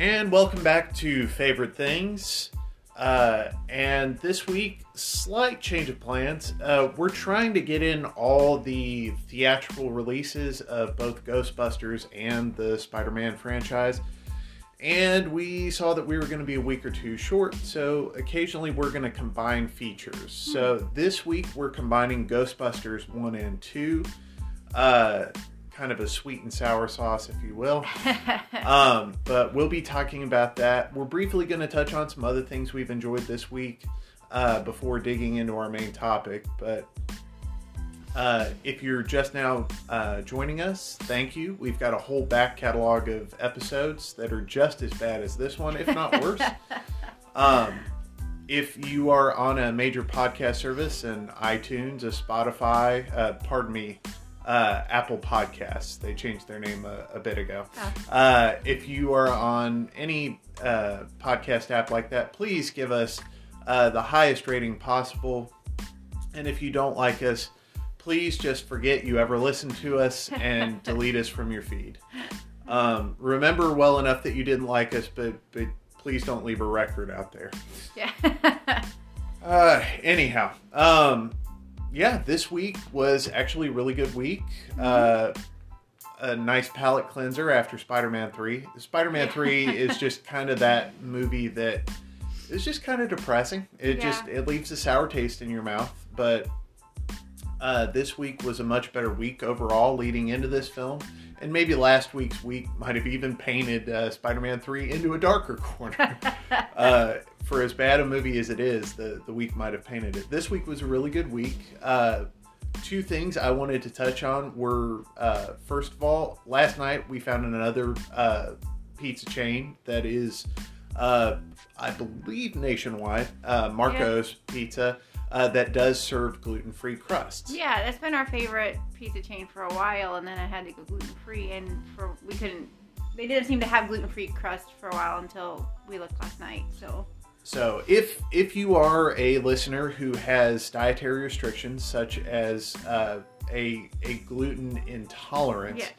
And welcome back to Favorite Things. Uh, and this week, slight change of plans. Uh, we're trying to get in all the theatrical releases of both Ghostbusters and the Spider Man franchise. And we saw that we were going to be a week or two short, so occasionally we're going to combine features. So this week we're combining Ghostbusters 1 and 2. Uh, kind of a sweet and sour sauce, if you will. um, but we'll be talking about that. We're briefly going to touch on some other things we've enjoyed this week uh, before digging into our main topic. But uh, if you're just now uh, joining us, thank you. We've got a whole back catalog of episodes that are just as bad as this one, if not worse. um, if you are on a major podcast service, and iTunes, a Spotify, uh, pardon me, uh, Apple Podcasts. They changed their name a, a bit ago. Oh. Uh, if you are on any uh, podcast app like that, please give us uh, the highest rating possible. And if you don't like us, please just forget you ever listened to us and delete us from your feed. Um, remember well enough that you didn't like us, but but please don't leave a record out there. yeah. Uh, anyhow, um, yeah, this week was actually a really good week. Uh, a nice palate cleanser after Spider-Man Three. Spider-Man Three is just kind of that movie that is just kind of depressing. It Yeah. just it leaves a sour taste in your mouth. But uh, this week was a much better week overall leading into this film. And maybe last week's week might have even painted uh, Spider-Man 3 into a darker corner. uh, for as bad a movie as it is, the, the week might have painted it. This week was a really good week. Uh, two things I wanted to touch on were uh, first of all, last night we found another uh, pizza chain that is, uh, I believe, nationwide, uh, Marco's Pizza, uh, that does serve gluten free crusts. yeah, that's been our favorite pizza chain for a while, and then I had to go gluten free, and for we couldn't. They didn't seem to have gluten free crust for a while until we looked last night. So So if if you are a listener who has dietary restrictions such as uh, a a gluten intolerance, yes,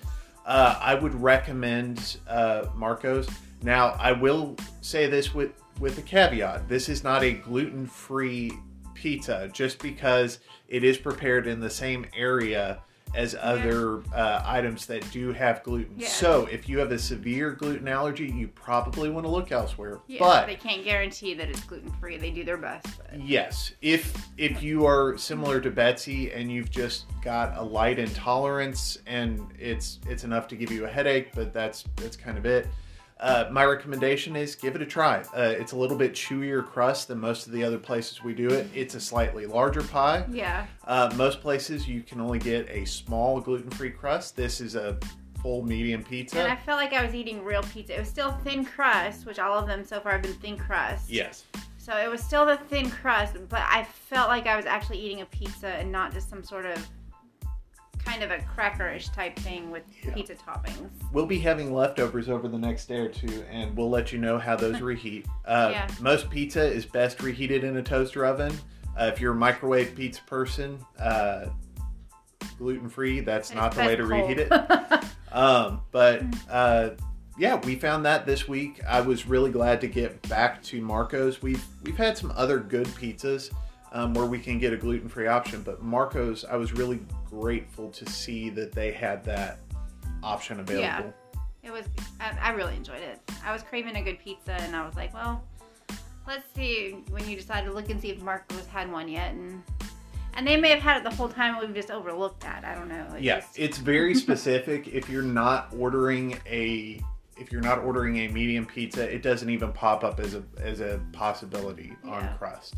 uh, I would recommend uh, Marco's. Now I will say this with with a caveat: this is not a gluten free pizza, just because it is prepared in the same area as other uh, items that do have gluten. Yeah. So if you have a severe gluten allergy, you probably want to look elsewhere. yeah, but they can't guarantee that it's gluten free. They do their best. But Yes, if if you are similar to Betsy and you've just got a light intolerance and it's it's enough to give you a headache, but that's that's kind of it. Uh, my recommendation is give it a try. Uh, it's a little bit chewier crust than most of the other places we do it. It's a slightly larger pie. yeah, Uh, most places you can only get a small gluten-free crust. This is a full medium pizza. and I felt like I was eating real pizza. It was still thin crust, which all of them so far have been thin crust. yes. So it was still the thin crust, but I felt like I was actually eating a pizza and not just some sort of kind of a crackerish type thing with Yeah. pizza toppings. We'll be having leftovers over the next day or two, and we'll let you know how those reheat. Uh, Yeah. Most pizza is best reheated in a toaster oven. Uh, if you're a microwave pizza person, uh, gluten free, that's not the way to reheat it. Um, but uh, yeah, we found that this week. I was really glad to get back to Marco's. We've we've had some other good pizzas um, where we can get a gluten free option, but Marco's, I was really grateful to see that they had that option available. Yeah. It was. I, I really enjoyed it. I was craving a good pizza, and I was like, well, let's see. When you decide to look and see if Marco's had one yet, and and they may have had it the whole time. and We've just overlooked that. I don't know. It Yeah, just- it's very specific. if you're not ordering a if you're not ordering a medium pizza, it doesn't even pop up as a as a possibility Yeah. on crust.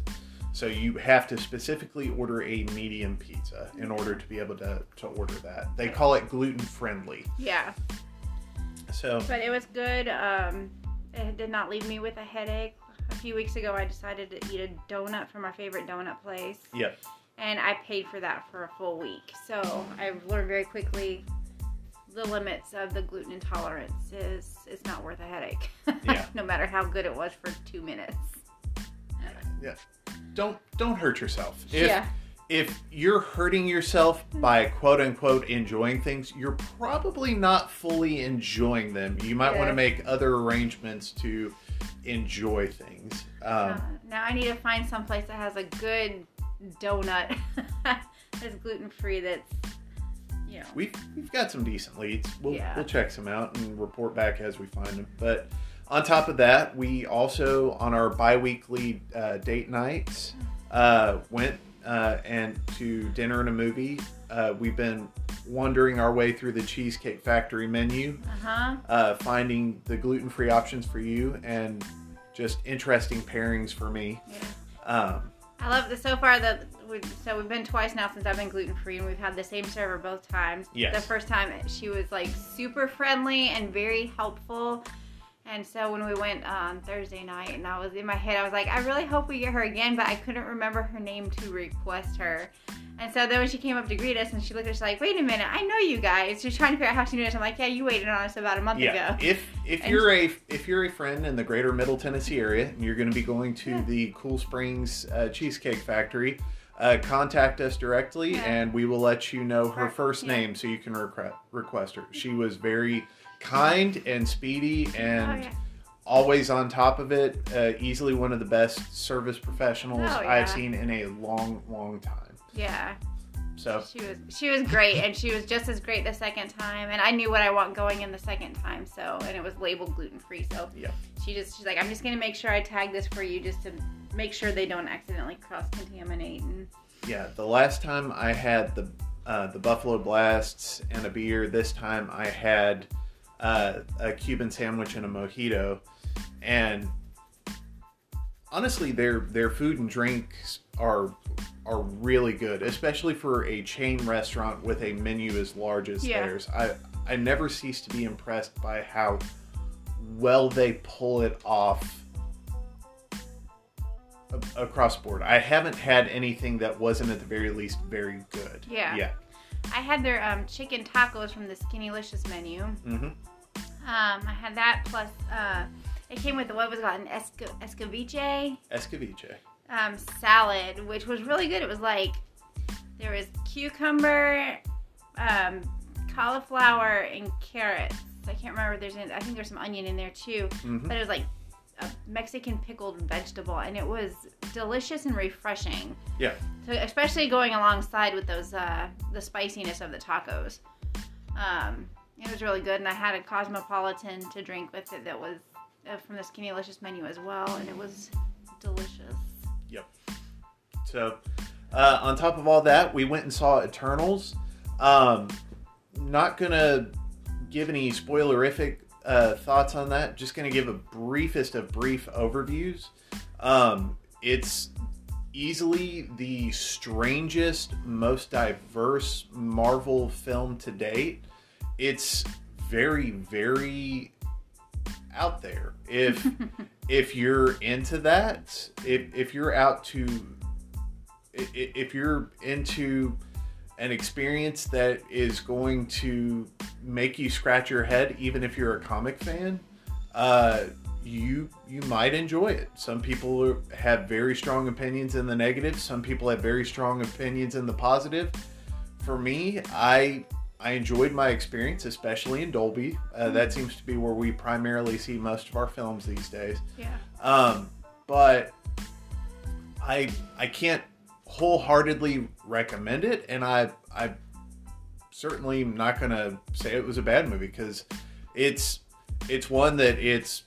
So you have to specifically order a medium pizza in order to be able to, to order that. They call it gluten friendly. yeah. So But it was good. Um, it did not leave me with a headache. A few weeks ago, I decided to eat a donut from our favorite donut place, yeah, and I paid for that for a full week. So I learned very quickly the limits of the gluten intolerance is is not worth a headache. Yeah. no matter how good it was for two minutes. Yeah. Don't don't hurt yourself. If yeah. if you're hurting yourself by quote unquote enjoying things, you're probably not fully enjoying them. You might want to make other arrangements to enjoy things. Um, Uh, now I need to find some place that has a good donut that's gluten free. That's you know. we've we've got some decent leads. We'll Yeah. we'll check some out and report back as we find them. But on top of that, we also on our biweekly uh, date nights uh, went uh, and to dinner and a movie. Uh, we've been wandering our way through the Cheesecake Factory menu, Uh huh. uh, finding the gluten free options for you and just interesting pairings for me. Yeah. Um, I love the so far that we so we've been twice now since I've been gluten free and we've had the same server both times. Yes. The first time she was like super friendly and very helpful. And so when we went on Thursday night and I was in my head, I was like, I really hope we get her again, but I couldn't remember her name to request her. And so then when she came up to greet us and she looked at us like, wait a minute, I know you guys. She's trying to figure out how she knew us. I'm like, yeah, you waited on us about a month yeah, ago. if if And- you're a if you're a friend in the greater Middle Tennessee area and you're going to be going to Yeah. the Cool Springs uh, Cheesecake Factory, uh, contact us directly Yeah. and we will let you know her first name so you can requ- request her. She was very kind and speedy and oh, yeah. always on top of it. Uh, easily one of the best service professionals Oh, yeah. I've seen in a long, long time. Yeah. So She was she was great, and she was just as great the second time. And I knew what I want going in the second time, so and it was labeled gluten free. So Yeah. she just she's like, I'm just gonna make sure I tag this for you, just to make sure they don't accidentally cross contaminate. And Yeah, the last time I had the uh, the Buffalo Blasts and a beer. This time I had uh, a Cuban sandwich and a mojito, and honestly, their their food and drinks are are really good, especially for a chain restaurant with a menu as large as Yeah. theirs. I I never cease to be impressed by how well they pull it off across board. I haven't had anything that wasn't at the very least very good. Yeah. Yeah. I had their um, chicken tacos from the Skinnylicious menu. hmm Um, I had that plus uh, it came with what was it called an esca- escabeche. Escabeche. um, salad, which was really good. It was like there was cucumber, um, cauliflower, and carrots. I can't remember. if There's any, I think there's some onion in there too, hmm but it was like a Mexican pickled vegetable, and it was delicious and refreshing. Yeah. So especially going alongside with those uh, the spiciness of the tacos. Um, it was really good, and I had a cosmopolitan to drink with it that was uh, from the Skinnylicious menu as well, and it was delicious. Yep. So, uh, on top of all that, we went and saw Eternals. Um, not gonna give any spoilerific uh, thoughts on that. Just gonna give a briefest of brief overviews. Um, it's easily the strangest, most diverse Marvel film to date. It's very, very out there. If if you're into that, if if you're out to i- i- if you're into an experience that is going to make you scratch your head, even if you're a comic fan, uh, you you might enjoy it. Some people have very strong opinions in the negative. Some people have very strong opinions in the positive. For me, I I enjoyed my experience, especially in Dolby. Uh, that seems to be where we primarily see most of our films these days. Yeah. Um, but I I can't wholeheartedly recommend it, and I I certainly am not gonna say it was a bad movie because it's it's one that it's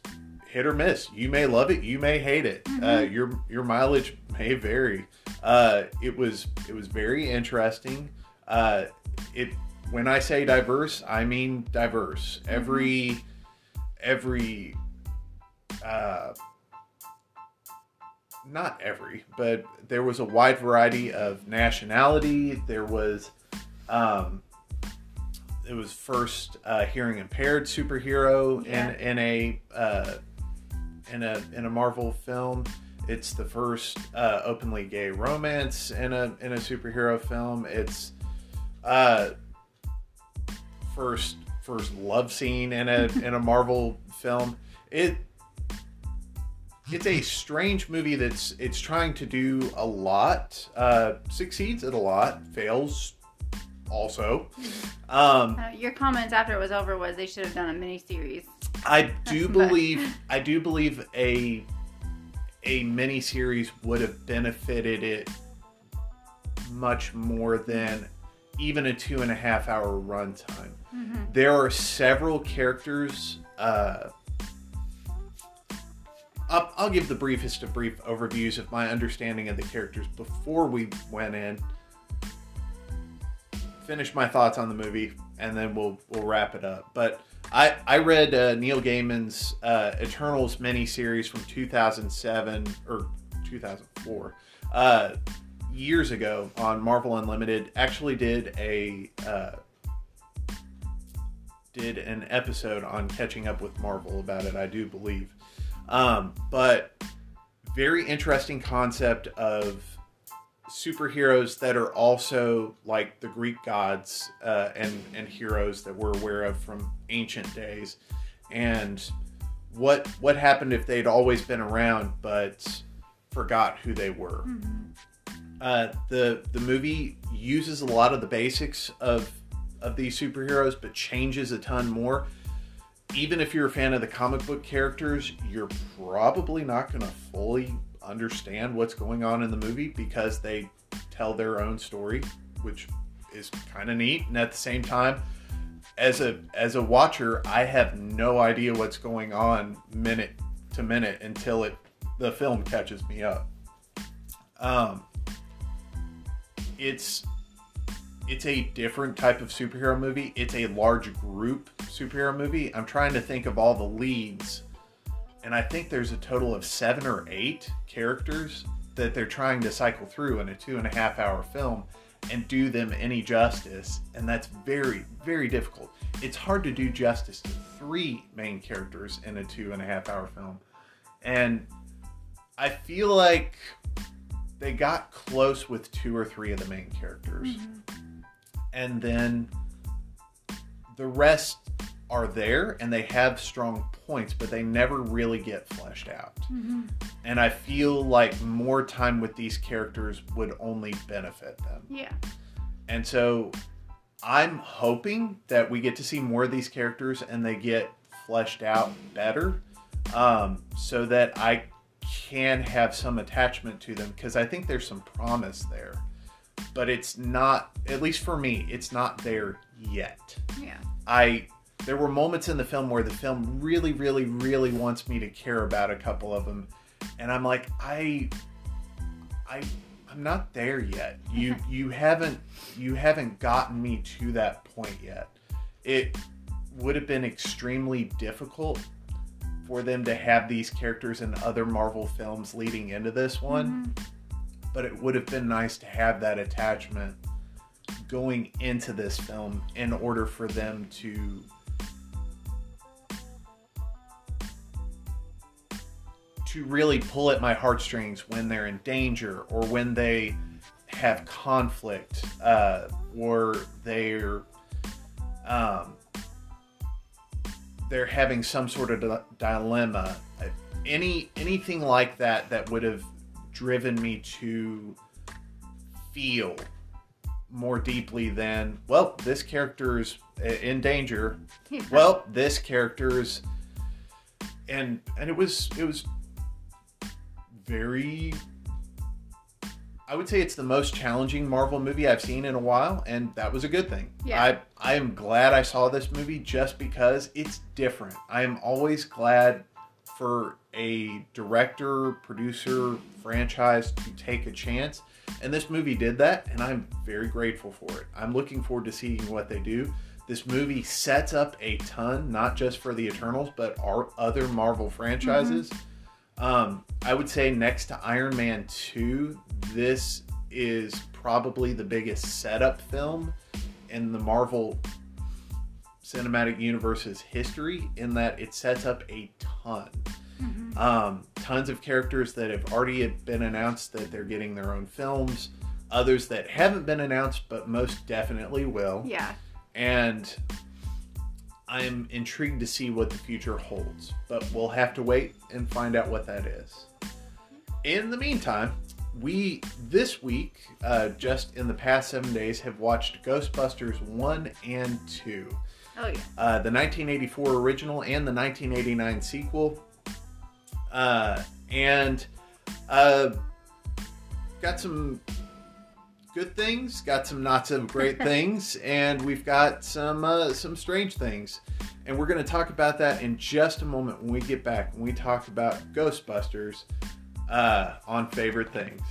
hit or miss. You may love it, you may hate it. Uh, your your mileage may vary. Uh, it was it was very interesting. Uh, it when I say diverse, I mean diverse. Every every uh, not every, but there was a wide variety of nationality. There was, um, it was first uh, hearing impaired superhero Yeah. in in a uh, in a in a Marvel film. It's the first uh, openly gay romance in a in a superhero film. It's uh, first first love scene in a in a Marvel film. It it's a strange movie that's it's trying to do a lot, uh, succeeds at a lot, fails also. Um, Uh, your comments after it was over was they should have done a mini series. I do believe I do believe a a mini series would have benefited it much more than even a two and a half hour runtime. There are several characters. Uh, I'll, I'll give the briefest of brief overviews of my understanding of the characters before we went in. Finish my thoughts on the movie, and then we'll we'll wrap it up. But I I read uh, Neil Gaiman's uh, Eternals miniseries from 2007 or 2004 uh, years ago on Marvel Unlimited. Actually, did a uh, did an episode on catching up with Marvel about it. I do believe, um, but very interesting concept of superheroes that are also like the Greek gods uh, and and heroes that we're aware of from ancient days, and what what happened if they'd always been around but forgot who they were. Uh, the the movie uses a lot of the basics of of these superheroes, but changes a ton more. Even if you're a fan of the comic book characters, you're probably not going to fully understand what's going on in the movie because they tell their own story, which is kind of neat. And at the same time, as a as a watcher, I have no idea what's going on minute to minute until it the film catches me up. Um, it's it's a different type of superhero movie. It's a large group superhero movie. I'm trying to think of all the leads, and I think there's a total of seven or eight characters that they're trying to cycle through in a two and a half hour film and do them any justice. And that's very, very difficult. It's hard to do justice to three main characters in a two and a half hour film. And I feel like they got close with two or three of the main characters. Mm-hmm. And then the rest are there and they have strong points, but they never really get fleshed out. And I feel like more time with these characters would only benefit them. Yeah. And so I'm hoping that we get to see more of these characters and they get fleshed out better um, so that I can have some attachment to them because I think there's some promise there. But it's not, at least for me, it's not there yet. Yeah. I there were moments in the film where the film really, really, really wants me to care about a couple of them, and I'm like, I, I, I'm not there yet. You you haven't you haven't gotten me to that point yet. It would have been extremely difficult for them to have these characters in other Marvel films leading into this one, mm-hmm. But it would have been nice to have that attachment going into this film in order for them to to really pull at my heartstrings when they're in danger or when they have conflict uh, or they're um, they're having some sort of di- dilemma. Any anything like that that would have driven me to feel more deeply than well this character's in danger well this character's and and it was it was very I would say it's the most challenging Marvel movie I've seen in a while, and that was a good thing. Yeah. I I am glad I saw this movie just because it's different. I am always glad for a director, producer, franchise to take a chance, and this movie did that, and I'm very grateful for it. I'm looking forward to seeing what they do. This movie sets up a ton, not just for the Eternals, but our other Marvel franchises. Um, I would say next to Iron Man 2, this is probably the biggest setup film in the Marvel Cinematic Universe's history in that it sets up a ton. Um, tons of characters that have already been announced that they're getting their own films, others that haven't been announced but most definitely will Yeah. and I'm intrigued to see what the future holds, but we'll have to wait and find out what that is. In the meantime, we this week, uh, just in the past seven days, have watched Ghostbusters 1 and 2. Oh yeah. Uh, the 1984 original and the 1989 sequel. Uh, and uh, got some good things, got some not so great things, and we've got some uh, some strange things. And we're going to talk about that in just a moment when we get back. When we talk about Ghostbusters uh, on favorite things.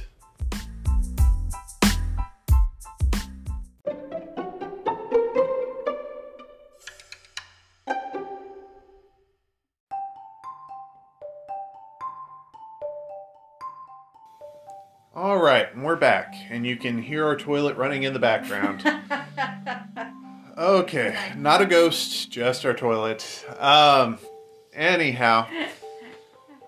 All right, and we're back, and you can hear our toilet running in the background. Okay, not a ghost, just our toilet. Um, anyhow,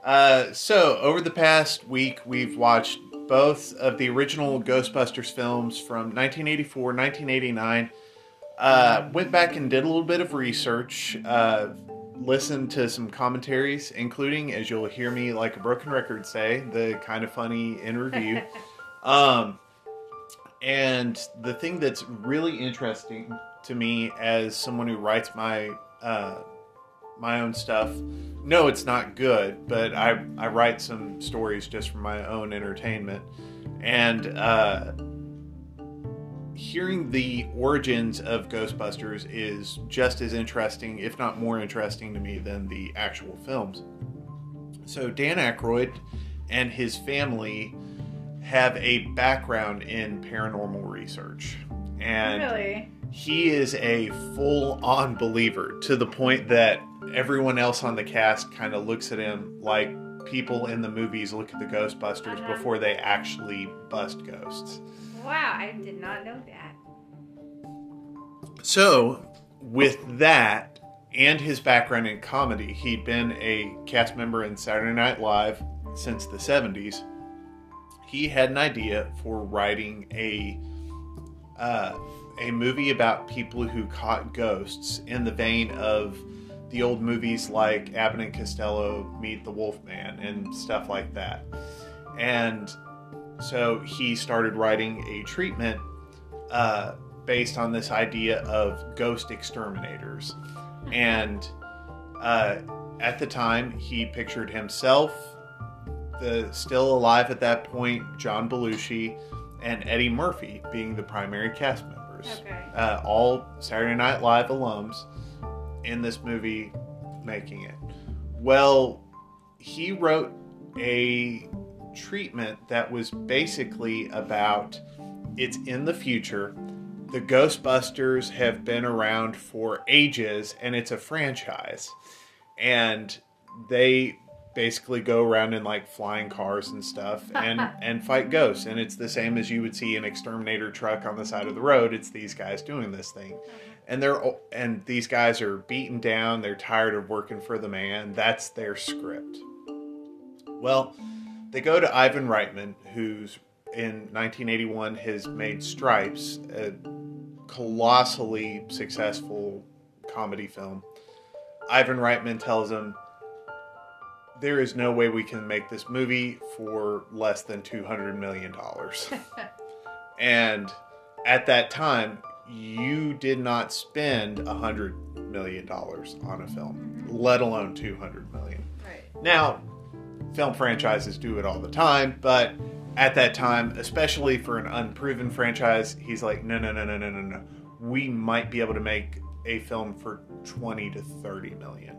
uh, so over the past week, we've watched both of the original Ghostbusters films from 1984, 1989. Uh, went back and did a little bit of research. Uh, listened to some commentaries, including, as you'll hear me like a broken record say, the kind of funny in review. um, and the thing that's really interesting to me as someone who writes my uh, my own stuff, no, it's not good, but I I write some stories just for my own entertainment, and uh, hearing the origins of Ghostbusters is just as interesting, if not more interesting to me than the actual films. So Dan Aykroyd and his family have a background in paranormal research. And really? he is a full on believer to the point that everyone else on the cast kind of looks at him like people in the movies look at the Ghostbusters Uh-huh. before they actually bust ghosts. Wow, I did not know that. So, with that and his background in comedy, he'd been a cast member in Saturday Night Live since the 70s. He had an idea for writing a uh, a movie about people who caught ghosts in the vein of the old movies like Abbott and Costello Meet the Wolfman and stuff like that. And so he started writing a treatment uh, based on this idea of ghost exterminators. And uh, at the time, he pictured himself, the still alive at that point, John Belushi, and Eddie Murphy being the primary cast members. Okay. Uh, all Saturday Night Live alums in this movie making it. Well, he wrote a treatment that was basically about it's in the future. The Ghostbusters have been around for ages and it's a franchise. And they basically go around in like flying cars and stuff and and fight ghosts. And it's the same as you would see an exterminator truck on the side of the road. It's these guys doing this thing. And they're and these guys are beaten down. They're tired of working for the man. That's their script. Well they go to ivan reitman who's in 1981 has made stripes a colossally successful comedy film. Ivan reitman tells him there is no way we can make this movie for less than 200 million dollars. And at that time you did not spend hundred million dollars on a film mm-hmm. let alone 200 million. Right. now film franchises do it all the time but at that time especially for an unproven franchise he's like no no no no no no no. We might be able to make a film for 20 to 30 million.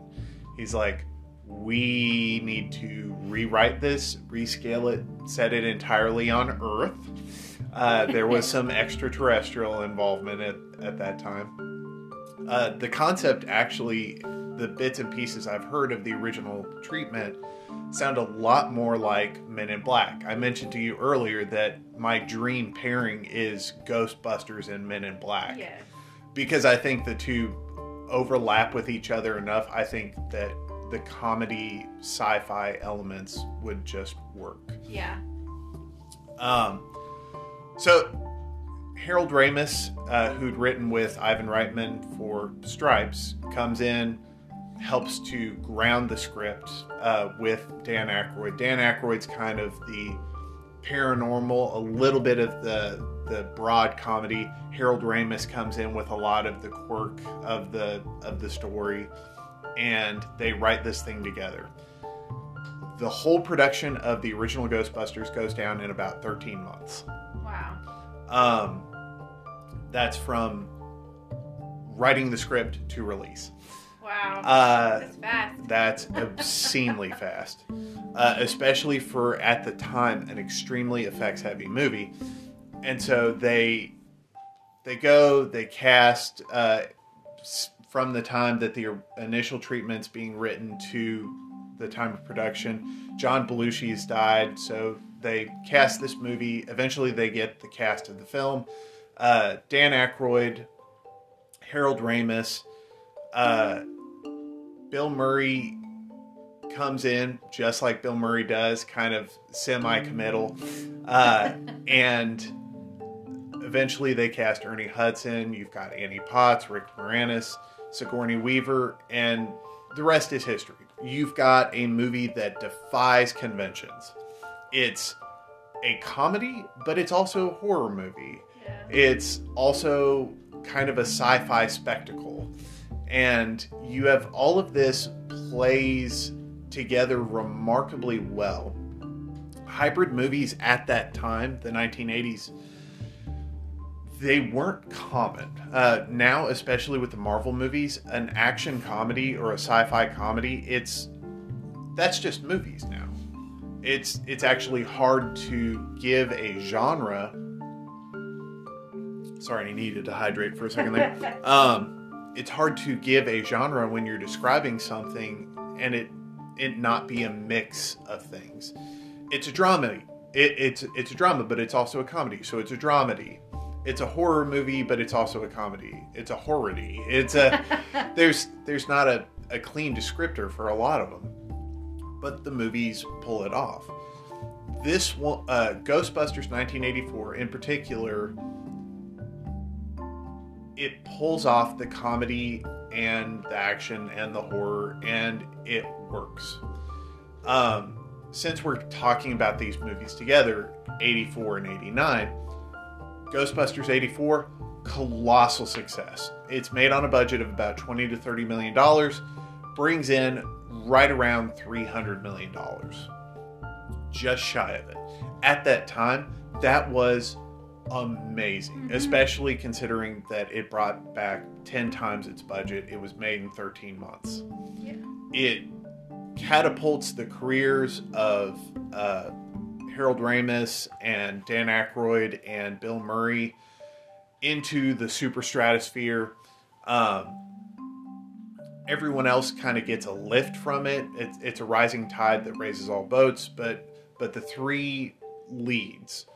He's like we need to rewrite this rescale it set it entirely on earth. Uh, there was some extraterrestrial involvement at, at that time. Uh, the concept actually the bits and pieces i've heard of the original treatment sound a lot more like men in black i mentioned to you earlier that my dream pairing is ghostbusters and men in black Yeah. because I think the two overlap with each other enough. I think that the comedy sci-fi elements would just work. Yeah. Um, so Harold Ramis, uh, who'd written with Ivan Reitman for Stripes, comes in, helps to ground the script uh, with Dan Aykroyd. Dan Aykroyd's kind of the paranormal, a little bit of the the broad comedy. Harold Ramis comes in with a lot of the quirk of the of the story, and they write this thing together. The whole production of the original Ghostbusters goes down in about 13 months. Wow. Um, that's from writing the script to release. Wow. Uh, That's fast. That's obscenely fast, uh, especially for at the time an extremely effects heavy movie. And so they they go they cast uh, from the time that the initial treatment's being written to the time of production. John Belushi's died, so they cast this movie. Eventually, they get the cast of the film: uh, Dan Aykroyd, Harold Ramis. Uh, Bill Murray comes in just like Bill Murray does, kind of semi committal. Uh, and eventually they cast Ernie Hudson. You've got Annie Potts, Rick Moranis, Sigourney Weaver, and the rest is history. You've got a movie that defies conventions. It's a comedy, but it's also a horror movie. Yeah. It's also kind of a sci fi spectacle. And you have all of this plays together remarkably well. Hybrid movies at that time, the 1980s, they weren't common. Uh, now, especially with the Marvel movies, an action comedy or a sci-fi comedy, it's that's just movies now. It's it's actually hard to give a genre. Sorry, I needed to hydrate for a second there. Um, it's hard to give a genre when you're describing something and it it not be a mix of things. It's a drama. It, it's it's a drama, but it's also a comedy. So it's a dramedy. It's a horror movie, but it's also a comedy. It's a horror-y. It's a there's there's not a, a clean descriptor for a lot of them, but the movies pull it off. This one, uh, Ghostbusters 1984 in particular, it pulls off the comedy and the action and the horror, and it works. Um, since we're talking about these movies together, 84 and 89, Ghostbusters 84, colossal success. It's made on a budget of about 20 to 30 million dollars, brings in right around 300 million dollars. Just shy of it. At that time, that was amazing, Mhm. especially considering that it brought back 10 times its budget. It was made in 13 months. Yeah. It catapults the careers of uh, Harold Ramis and Dan Aykroyd and Bill Murray into the super stratosphere. Um, everyone else kind of gets a lift from it. It's, it's a rising tide that raises all boats, but but the three leads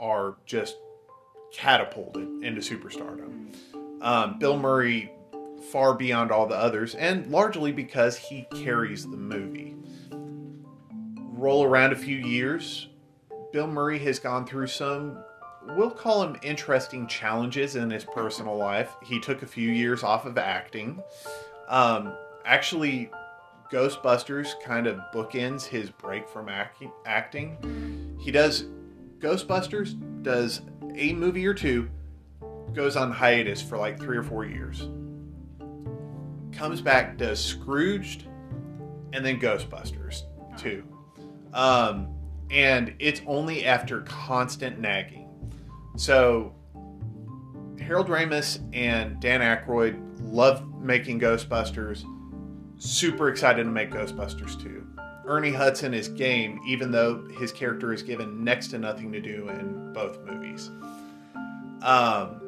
are just catapulted into superstardom. Um, Bill Murray far beyond all the others, and largely because he carries the movie. Roll around a few years, Bill Murray has gone through some, we'll call them interesting challenges in his personal life. He took a few years off of acting. Um, actually, Ghostbusters kind of bookends his break from acting. acting. He does Ghostbusters does a movie or two, goes on hiatus for like three or four years, comes back, does Scrooged, and then Ghostbusters two. Um, and it's only after constant nagging. So Harold Ramis and Dan Aykroyd love making Ghostbusters. Super excited to make Ghostbusters 2. Ernie Hudson is game, even though his character is given next to nothing to do in both movies. Um,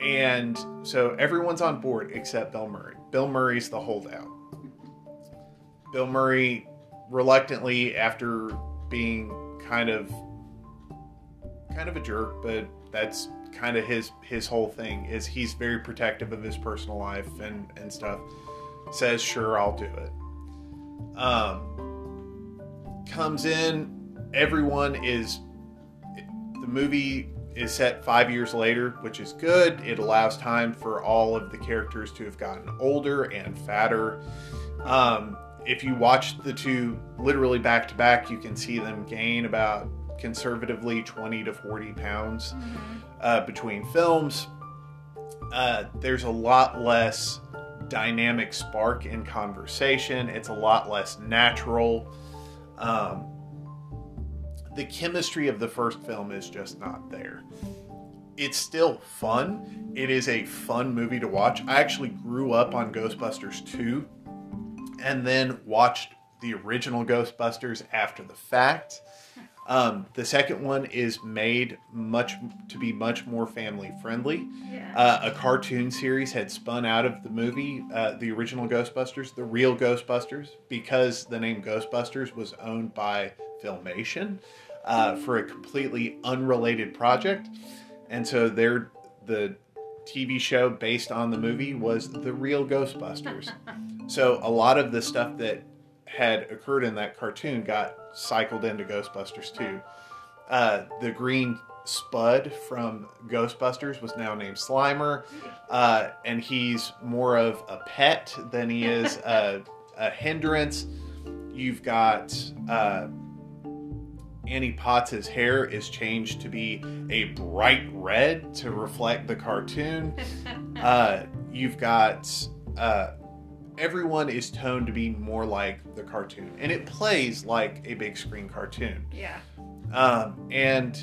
and so everyone's on board except Bill Murray. Bill Murray's the holdout. Bill Murray reluctantly, after being kind of kind of a jerk, but that's kind of his his whole thing is he's very protective of his personal life and and stuff. Says sure, I'll do it. Um, comes in, everyone is. The movie is set five years later, which is good. It allows time for all of the characters to have gotten older and fatter. Um, if you watch the two literally back to back, you can see them gain about conservatively 20 to 40 pounds uh, between films. Uh, there's a lot less dynamic spark in conversation, it's a lot less natural. Um, the chemistry of the first film is just not there. It's still fun. It is a fun movie to watch. I actually grew up on Ghostbusters 2 and then watched the original Ghostbusters after the fact. Um, the second one is made much to be much more family friendly. Yeah. Uh, a cartoon series had spun out of the movie, uh, the original Ghostbusters, the real Ghostbusters, because the name Ghostbusters was owned by Filmation uh, for a completely unrelated project, and so their the TV show based on the movie was the real Ghostbusters. so a lot of the stuff that had occurred in that cartoon got cycled into Ghostbusters 2. Uh, the green Spud from Ghostbusters was now named Slimer, uh, and he's more of a pet than he is a, a hindrance. You've got uh, Annie Potts' hair is changed to be a bright red to reflect the cartoon. Uh, you've got uh, everyone is toned to be more like the cartoon, and it plays like a big screen cartoon. yeah. Um, and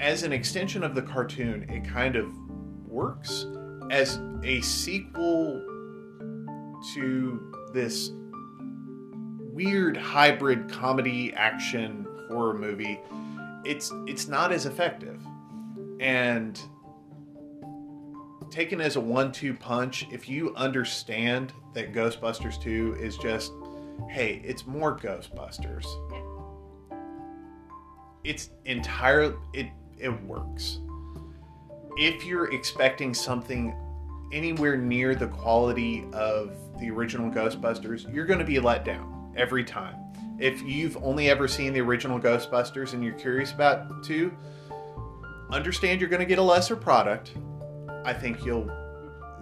as an extension of the cartoon, it kind of works as a sequel to this weird hybrid comedy action horror movie. It's it's not as effective. And taken as a one-two punch, if you understand that Ghostbusters 2 is just hey, it's more Ghostbusters. It's entire it it works. If you're expecting something anywhere near the quality of the original ghostbusters you're going to be let down every time. If you've only ever seen the original ghostbusters and you're curious about two understand you're going to get a lesser product i think you'll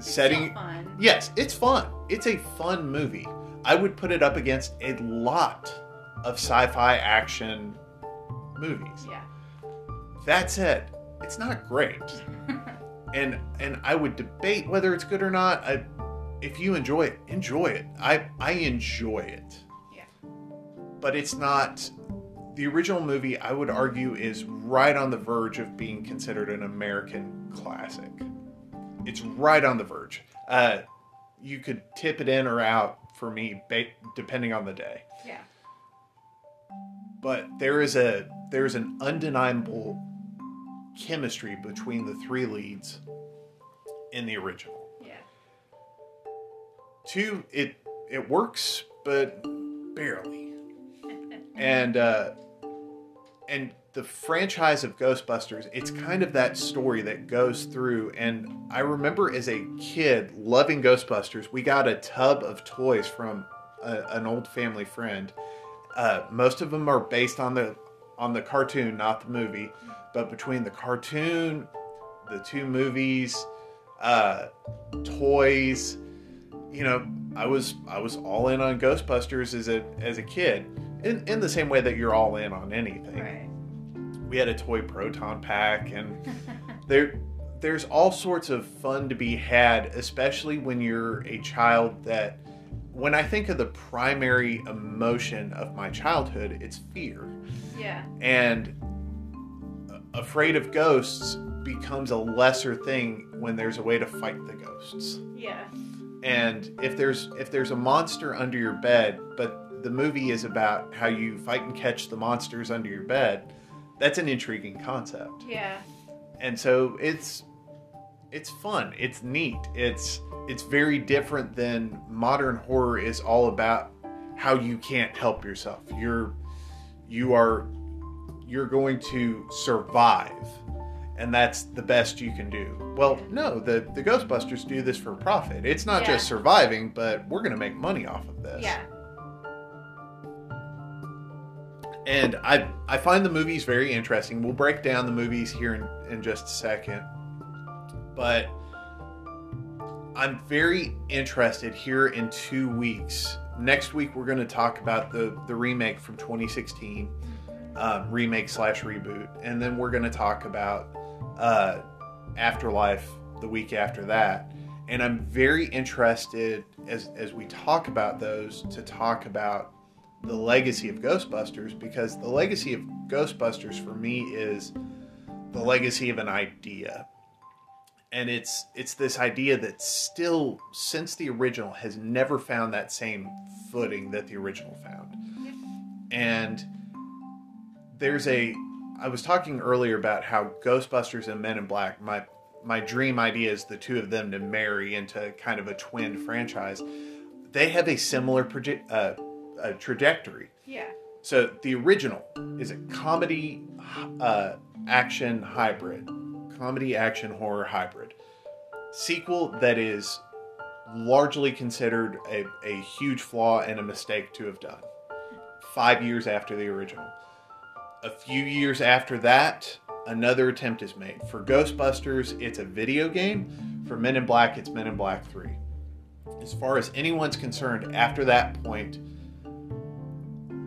setting Still fun. Yes, it's fun. It's a fun movie. I would put it up against a lot of sci-fi action movies. Yeah. That said, it's not great. and and I would debate whether it's good or not. I, if you enjoy it, enjoy it. I I enjoy it. Yeah. But it's not the original movie I would argue is right on the verge of being considered an American classic. It's right on the verge. Uh, you could tip it in or out for me, ba- depending on the day Yeah. but there is a there's an undeniable chemistry between the three leads in the original. Yeah. Two, it it works, but barely. And uh, and the franchise of Ghostbusters, it's kind of that story that goes through. And I remember as a kid loving Ghostbusters, we got a tub of toys from a, an old family friend. Uh, most of them are based on the on the cartoon, not the movie. But between the cartoon, the two movies, uh, toys, you know, I was I was all in on Ghostbusters as a as a kid. In, in the same way that you're all in on anything Right. We had a toy proton pack and there there's all sorts of fun to be had especially when you're a child that when i think of the primary emotion of my childhood it's fear Yeah. and afraid of ghosts becomes a lesser thing when there's a way to fight the ghosts Yeah. and if there's if there's a monster under your bed but the movie is about how you fight and catch the monsters under your bed that's an intriguing concept. Yeah. and so it's it's fun. It's neat. It's it's very different than modern horror is all about how you can't help yourself. You're you are you're going to survive and that's the best you can do. Well no the the ghostbusters do this for profit. It's not Yeah. just surviving but we're going to make money off of this. Yeah. And I I find the movies very interesting. We'll break down the movies here in, in just a second, but I'm very interested here in two weeks. Next week we're going to talk about the the remake from 2016, um, remake slash reboot, and then we're going to talk about uh, Afterlife the week after that. And I'm very interested as as we talk about those to talk about the legacy of Ghostbusters because the legacy of Ghostbusters for me is the legacy of an idea. And it's it's this idea that still since the original has never found that same footing that the original found. And there's a I was talking earlier about how Ghostbusters and Men in Black my my dream idea is the two of them to marry into kind of a twin franchise. They have a similar proje- uh, a trajectory. Yeah. So the original is a comedy uh, action hybrid, comedy action horror hybrid. Sequel that is largely considered a, a huge flaw and a mistake to have done. Five years after the original. A few years after that, another attempt is made. For Ghostbusters, it's a video game. For Men in Black, it's Men in Black 3. As far as anyone's concerned, after that point,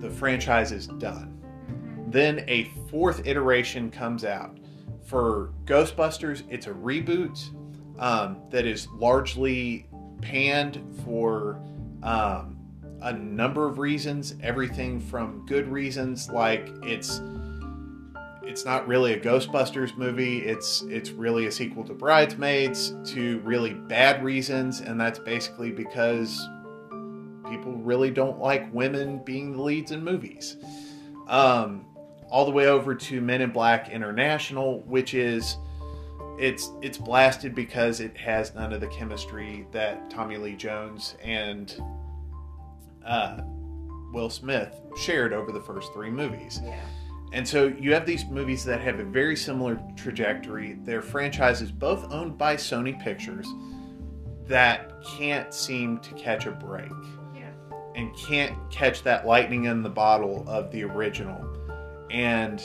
the franchise is done. Then a fourth iteration comes out. For Ghostbusters, it's a reboot um, that is largely panned for um, a number of reasons. Everything from good reasons, like it's it's not really a Ghostbusters movie. It's it's really a sequel to Bridesmaids. To really bad reasons, and that's basically because people really don't like women being the leads in movies. Um, all the way over to Men in Black International, which is it's it's blasted because it has none of the chemistry that Tommy Lee Jones and uh, Will Smith shared over the first three movies. Yeah. And so you have these movies that have a very similar trajectory. They're franchises both owned by Sony Pictures that can't seem to catch a break. And can't catch that lightning in the bottle of the original. And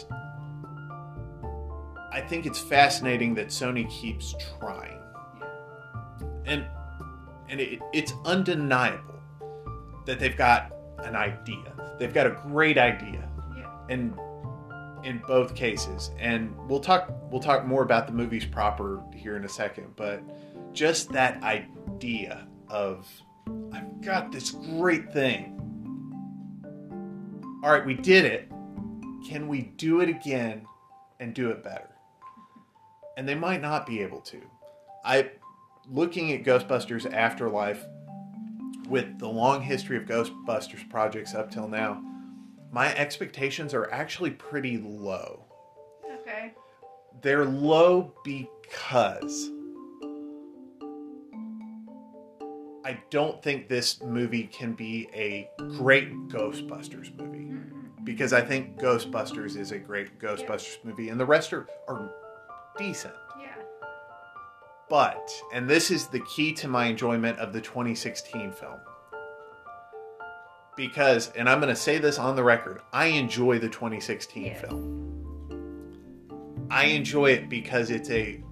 I think it's fascinating that Sony keeps trying. And and it, it's undeniable that they've got an idea. They've got a great idea. Yeah. And in both cases. And we'll talk we'll talk more about the movies proper here in a second, but just that idea of I've got this great thing. All right, we did it. Can we do it again and do it better? And they might not be able to. I looking at Ghostbusters Afterlife with the long history of Ghostbusters projects up till now, my expectations are actually pretty low. Okay. They're low because I don't think this movie can be a great Ghostbusters movie. Mm-hmm. Because I think Ghostbusters is a great Ghostbusters movie, and the rest are, are decent. Yeah. But, and this is the key to my enjoyment of the 2016 film. Because, and I'm going to say this on the record, I enjoy the 2016 Yes. film. I enjoy it because it's a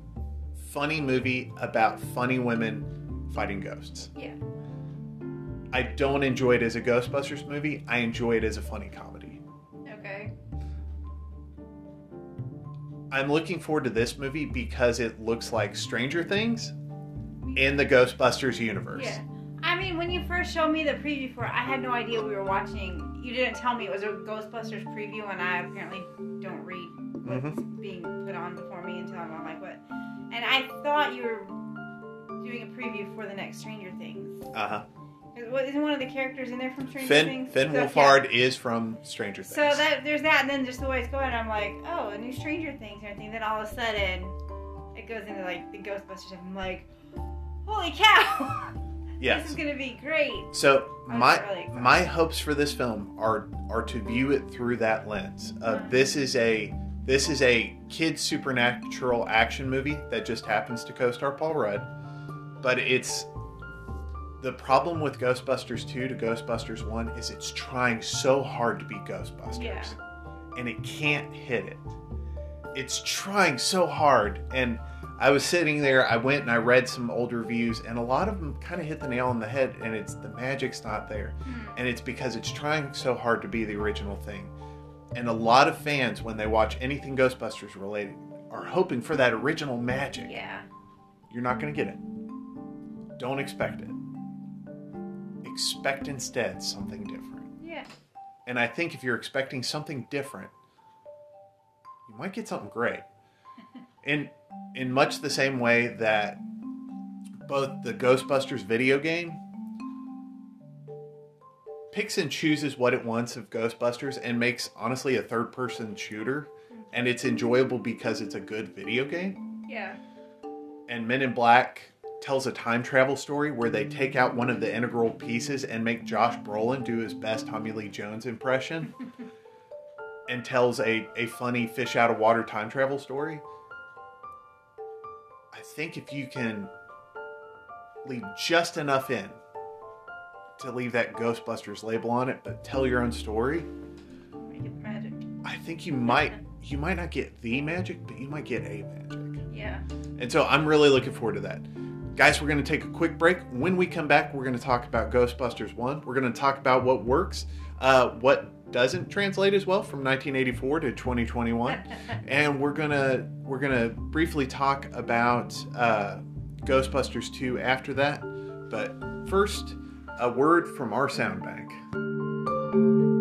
funny movie about funny women fighting ghosts. Yeah. I don't enjoy it as a Ghostbusters movie, I enjoy it as a funny comedy. Okay. I'm looking forward to this movie because it looks like Stranger Things in the Ghostbusters universe. Yeah. I mean, when you first showed me the preview for it, I had no idea we were watching. You didn't tell me it was a Ghostbusters preview, and I apparently don't read what's mm-hmm. being put on before me until I'm on like what. And I thought you were doing a preview for the next Stranger Things. Uh huh. Isn't one of the characters in there from Stranger Finn Things? Finn So, yeah. Wolfhard is from Stranger Things. So that there's that, and then just the way it's going, I'm like, oh, a new Stranger Things and everything. Then all of a sudden, it goes into like the Ghostbusters. stuff. I'm like, holy cow! Yes. this is gonna be great. So I'm my really my hopes for this film are are to view it through that lens. Of Uh-huh. this is a this is a kid supernatural action movie that just happens to co-star Paul Rudd, but it's the problem with Ghostbusters 2 to Ghostbusters 1 is it's trying so hard to be Ghostbusters. Yeah. and it can't hit it. It's trying so hard. And I was sitting there, I went and I read some old reviews, and a lot of them kind of hit the nail on the head, and it's the magic's not there. Mm-hmm. And it's because it's trying so hard to be the original thing. And a lot of fans, when they watch anything Ghostbusters related, are hoping for that original magic. Yeah. You're not going to get it. Don't expect it. Expect instead something different. Yeah. And I think if you're expecting something different, you might get something great. In in much the same way that both the Ghostbusters video game picks and chooses what it wants of Ghostbusters and makes honestly a third person shooter mm-hmm. and it's enjoyable because it's a good video game. Yeah. And Men in Black tells a time travel story where they take out one of the integral pieces and make Josh Brolin do his best Tommy Lee Jones impression and tells a, a funny fish out of water time travel story. I think if you can leave just enough in to leave that Ghostbusters label on it, but tell your own story, Make it magic. I think you might you might not get the magic, but you might get a magic. Yeah. And so I'm really looking forward to that. Guys, we're going to take a quick break. When we come back, we're going to talk about Ghostbusters 1. We're going to talk about what works, uh, what doesn't translate as well from 1984 to 2021. and we're going to we're to briefly talk about uh, Ghostbusters 2 after that. But first, a word from our sound bank.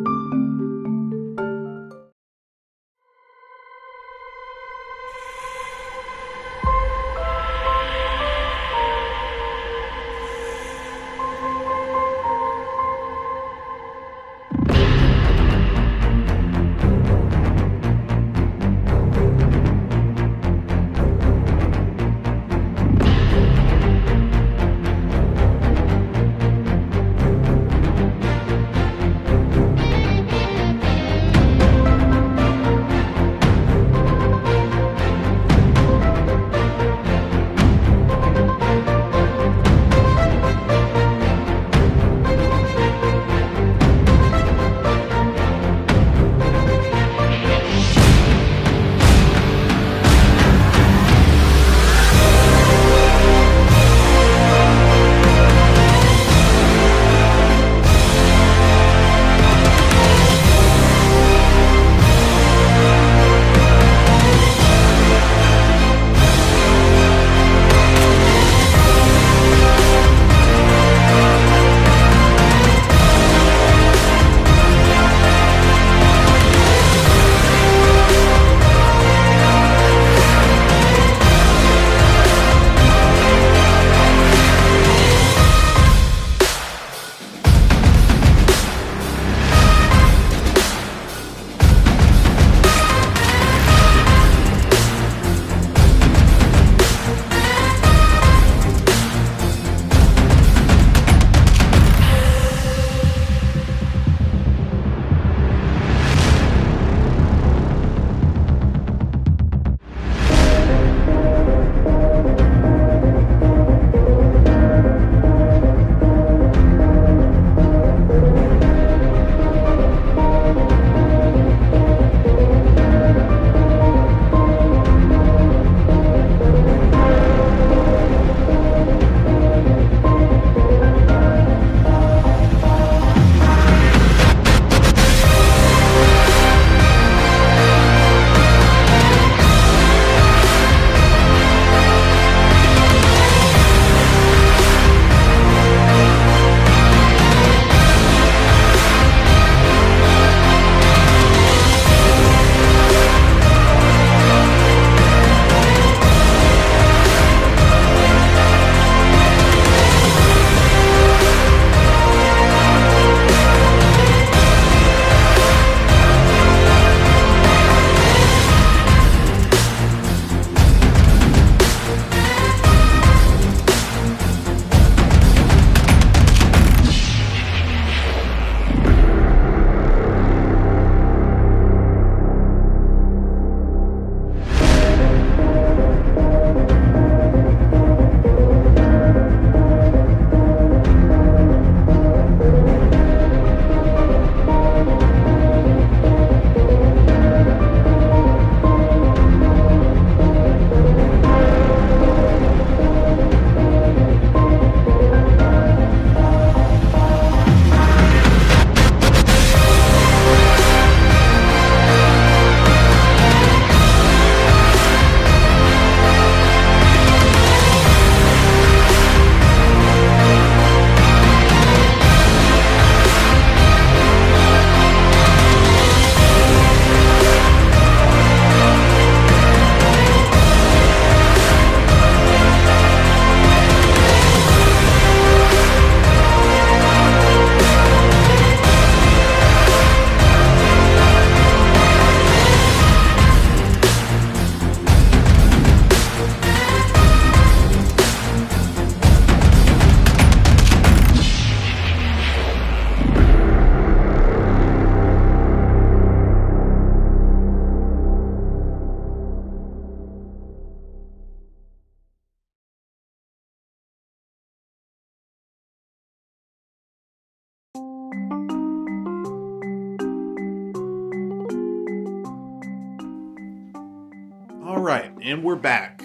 And we're back.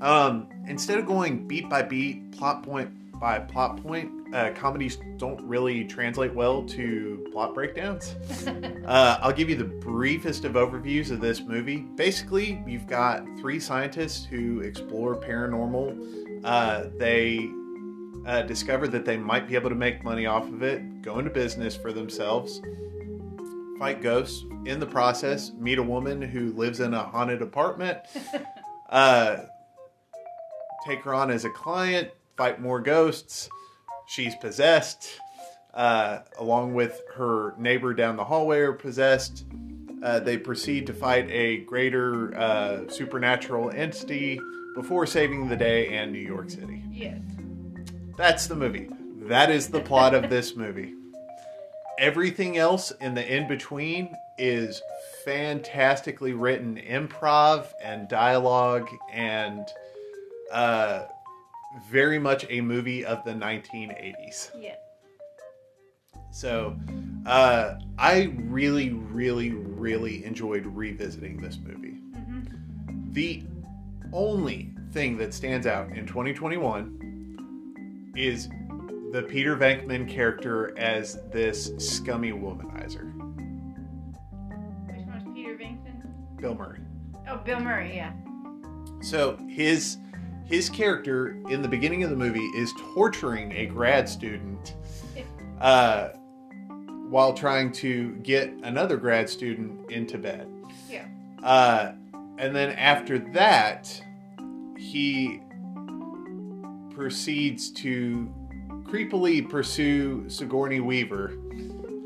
Um, instead of going beat by beat, plot point by plot point, uh, comedies don't really translate well to plot breakdowns. uh, I'll give you the briefest of overviews of this movie. Basically, you've got three scientists who explore paranormal. Uh, they uh, discover that they might be able to make money off of it, go into business for themselves, fight ghosts. In the process, meet a woman who lives in a haunted apartment. Uh, take her on as a client, fight more ghosts. She's possessed, uh, along with her neighbor down the hallway are possessed. Uh, they proceed to fight a greater uh, supernatural entity before saving the day and New York City. Yes. That's the movie. That is the plot of this movie. Everything else in the in between is fantastically written improv and dialogue and uh, very much a movie of the 1980s. Yeah. So uh, I really, really, really enjoyed revisiting this movie. The only thing that stands out in 2021 is the Peter Venkman character as this scummy womanizer, Bill Murray. Oh, Bill Murray. Yeah. So his his character in the beginning of the movie is torturing a grad student uh, while trying to get another grad student into bed. Yeah. Uh, and then after that, he proceeds to creepily pursue Sigourney Weaver.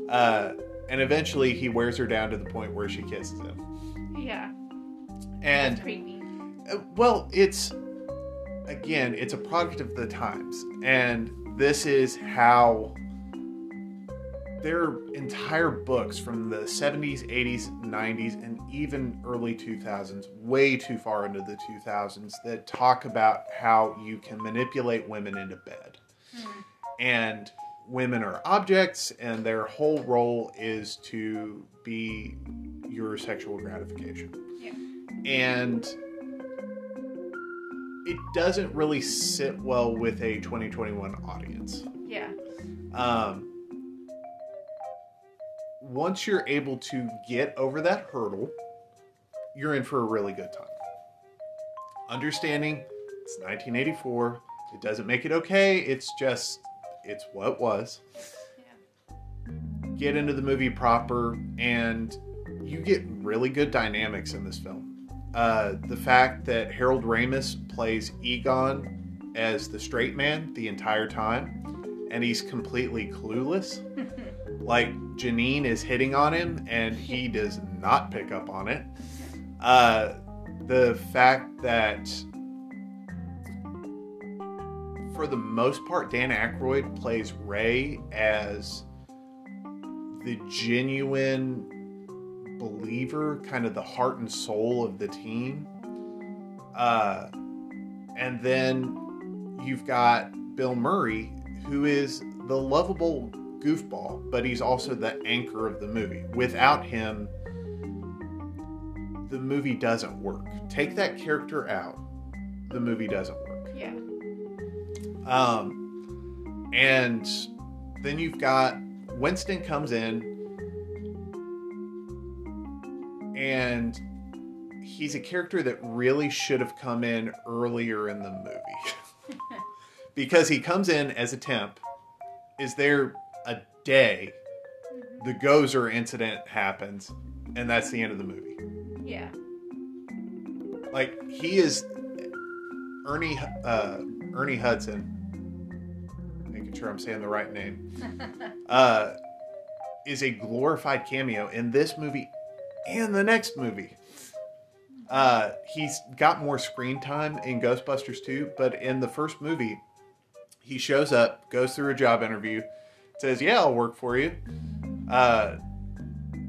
Uh, and eventually he wears her down to the point where she kisses him. Yeah. And creepy. uh, Well, it's again, it's a product of the times, and this is how there are entire books from the 70s, 80s, 90s, and even early 2000s, way too far into the 2000s, that talk about how you can manipulate women into bed. And women are objects, and their whole role is to be your sexual gratification Yeah. and it doesn't really sit well with a 2021 audience. Yeah. Um, once you're able to get over that hurdle, you're in for a really good time. Understanding it's 1984, it doesn't make it okay, it's just, it's what was. Get into the movie proper, and you get really good dynamics in this film. Uh, the fact that Harold Ramis plays Egon as the straight man the entire time, and he's completely clueless. like Janine is hitting on him, and he does not pick up on it. Uh, the fact that, for the most part, Dan Aykroyd plays Ray as the genuine believer, kind of the heart and soul of the team. Uh, and then you've got Bill Murray, who is the lovable goofball, but he's also the anchor of the movie. Without him, the movie doesn't work. Take that character out, the movie doesn't work. Yeah. Um, and then you've got Winston comes in, and he's a character that really should have come in earlier in the movie. because he comes in as a temp, is there a day, the Gozer incident happens, and that's the end of the movie. Yeah. Like he is Ernie uh, Ernie Hudson. Sure I'm saying the right name. Uh, is a glorified cameo in this movie and the next movie. Uh, he's got more screen time in Ghostbusters 2, but in the first movie, he shows up, goes through a job interview, says, "Yeah, I'll work for you." Uh,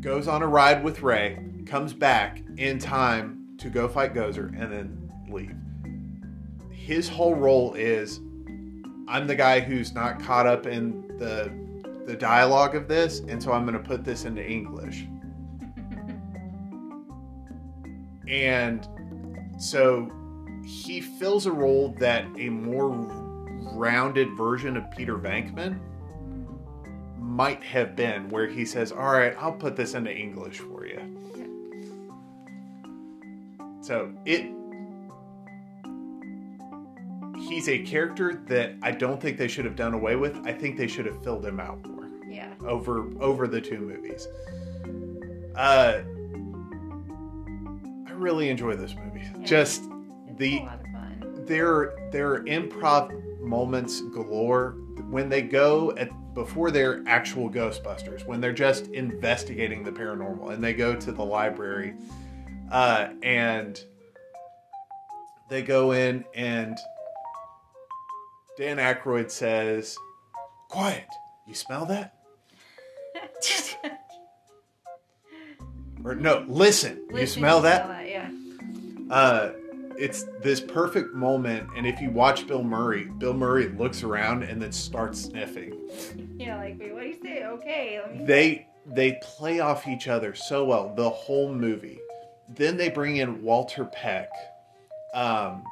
goes on a ride with Ray, comes back in time to go fight Gozer, and then leave. His whole role is, I'm the guy who's not caught up in the the dialogue of this, and so I'm going to put this into English. And so he fills a role that a more rounded version of Peter Venkman might have been, where he says, All right, I'll put this into English for you. So it. He's a character that I don't think they should have done away with. I think they should have filled him out more Yeah. over over the two movies. Uh, I really enjoy this movie. Yeah. Just It's the a lot of fun. there there are improv moments galore when they go at before they're actual ghostbusters when they're just investigating the paranormal and they go to the library uh, and they go in and Dan Aykroyd says, "Quiet! You smell that?" or no, listen! You Listen, smell that? Yeah. uh, it's this perfect moment, and if you watch Bill Murray, Bill Murray looks around and then starts sniffing. Yeah, like, wait, what do you say? Okay, let me. They they play off each other so well the whole movie. Then they bring in Walter Peck um,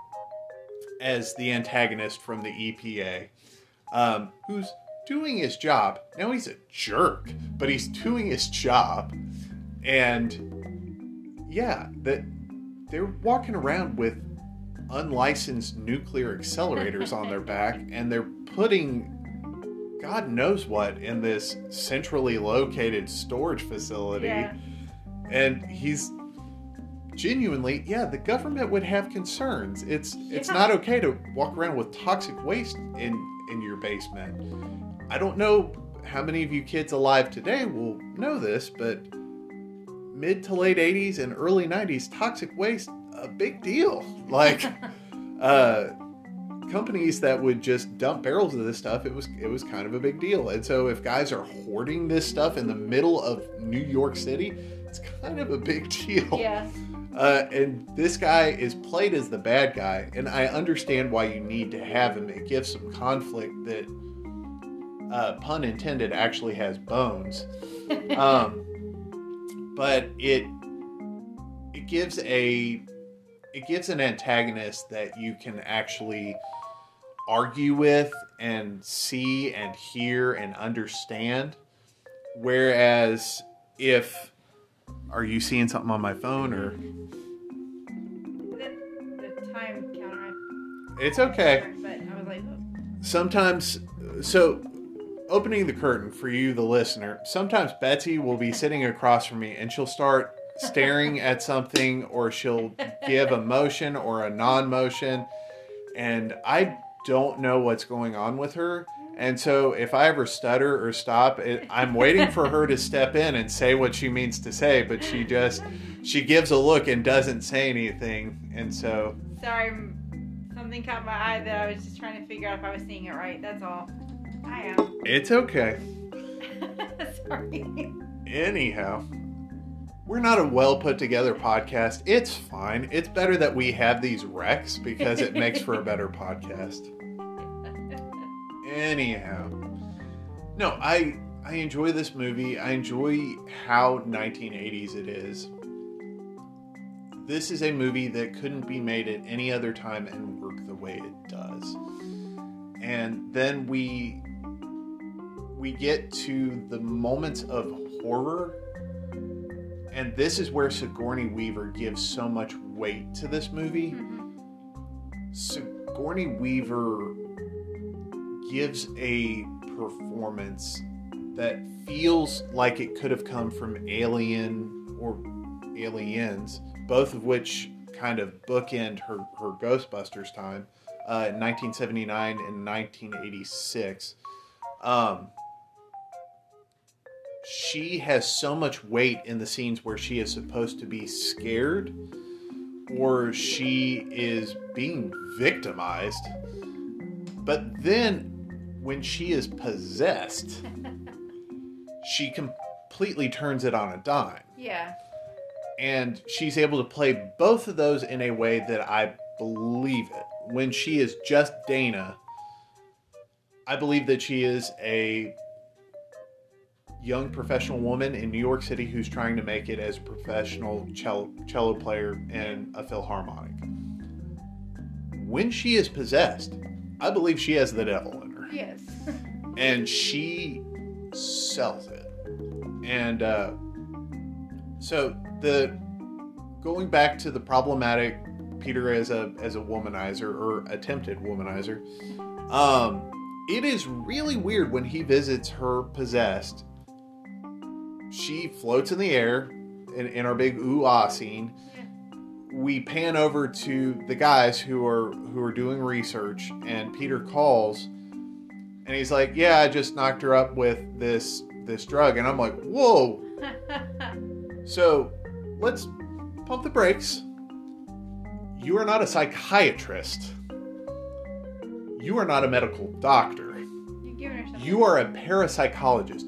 as the antagonist from the EPA, um, who's doing his job. Now he's a jerk, but he's doing his job, and yeah, that they're walking around with unlicensed nuclear accelerators on their back, and they're putting God knows what in this centrally located storage facility. Yeah. And he's genuinely, yeah, the government would have concerns. It's it's not okay to walk around with toxic waste in in your basement. I don't know how many of you kids alive today will know this, but mid to late 80s and early 90s toxic waste a big deal. Like uh companies that would just dump barrels of this stuff, it was it was kind of a big deal. And so if guys are hoarding this stuff in the middle of New York City, it's kind of a big deal. Yeah. Uh, and this guy is played as the bad guy, and I understand why you need to have him. It gives some conflict that, uh, pun intended, actually has bones. Um, but it it gives a it gives an antagonist that you can actually argue with and see and hear and understand. Whereas if are you seeing something on my phone or the, the time counter. it's okay. But I was like, oh. sometimes so opening the curtain for you the listener sometimes betsy will be sitting across from me and she'll start staring at something or she'll give a motion or a non-motion and i don't know what's going on with her and so if i ever stutter or stop it, i'm waiting for her to step in and say what she means to say but she just she gives a look and doesn't say anything and so sorry. Something caught my eye that I was just trying to figure out if I was seeing it right. That's all. I am. it's okay sorry. Anyhow, we're not a well put together podcast. It's fine. It's better that we have these wrecks because it makes for a better podcast. Anyhow, no, I I enjoy this movie. I enjoy how 1980s it is. This is a movie that couldn't be made at any other time and work the way it does. And then we we get to the moments of horror and this is where Sigourney Weaver gives so much weight to this movie. Mhm. Sigourney Weaver gives a performance that feels like it could have come from Alien or Aliens, both of which kind of bookend her, her Ghostbusters time uh, in 1979 and 1986. Um, she has so much weight in the scenes where she is supposed to be scared or she is being victimized. But then when she is possessed, she completely turns it on a dime. Yeah. And she's able to play both of those in a way that I believe it. When she is just Dana, I believe that she is a young professional woman in New York City who's trying to make it as a professional cello, cello player in a philharmonic. when she is possessed, I believe she has the devil. Yes. and she sells it. And uh, so the going back to the problematic Peter as a as a womanizer or attempted womanizer, um, it is really weird when he visits her possessed. She floats in the air in, in our big ooh ah scene. We pan over to the guys who are who are doing research, and Peter calls, and he's like, "Yeah, I just knocked her up with this this drug," and I'm like, "Whoa!" So let's pump the brakes. You are not a psychiatrist. You are not a medical doctor. You're giving her. You are a parapsychologist.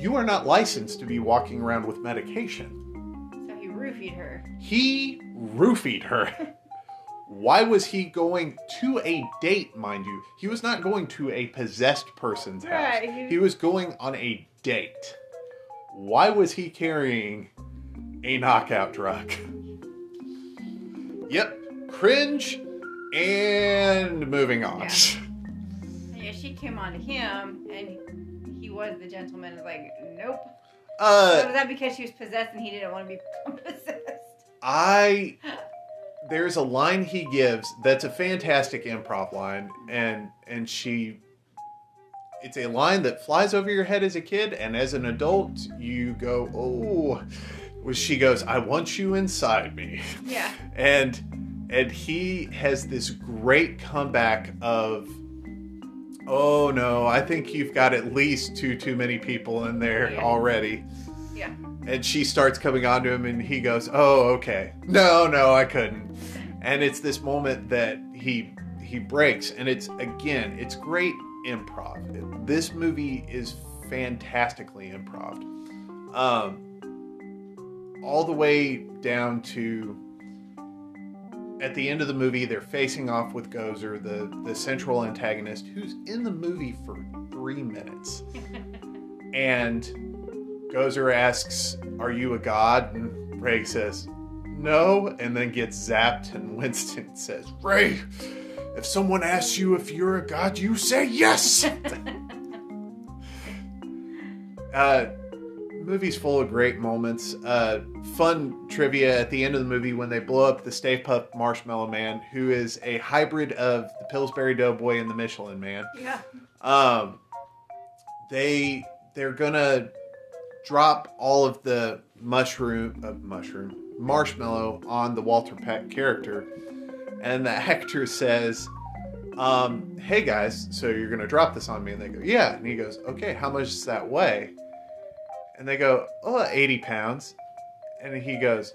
You are not licensed to be walking around with medication. So he roofied her. He roofied her. Why was he going to a date, mind you? He was not going to a possessed person's house. Right, he- He was going on a date. Why was he carrying a knockout drug? Yep, cringe and moving on. Yeah. Yeah, she came on to him, and he was the gentleman. Was like, nope. Uh, So was that because she was possessed and he didn't want to be possessed? I there's a line he gives that's a fantastic improv line and and she it's a line that flies over your head as a kid and as an adult you go oh well, she goes i want you inside me Yeah. and and he has this great comeback of oh no i think you've got at least two too many people in there Yeah. already Yeah. and she starts coming on to him and he goes oh okay. No no i couldn't. And it's this moment that he he breaks. And it's again it's great improv. This movie is fantastically improv. Um all the way down to at the end of the movie they're facing off with gozer the the central antagonist who's in the movie for three minutes. And Gozer asks, Are you a god? And Ray says, No, and then gets zapped, and Winston says, Ray, if someone asks you if you're a god, you say yes! uh, movie's full of great moments. Uh, fun trivia at the end of the movie when they blow up the Stay Puft Marshmallow Man, who is a hybrid of the Pillsbury Doughboy and the Michelin Man Yeah. um, they they're gonna drop all of the mushroom uh, mushroom marshmallow on the Walter Peck character, and the actor says, um, "Hey guys, so you're gonna drop this on me?" And they go, "Yeah," and he goes, "Okay, how much does that weigh?" And they go, "Oh, 80 pounds," and he goes.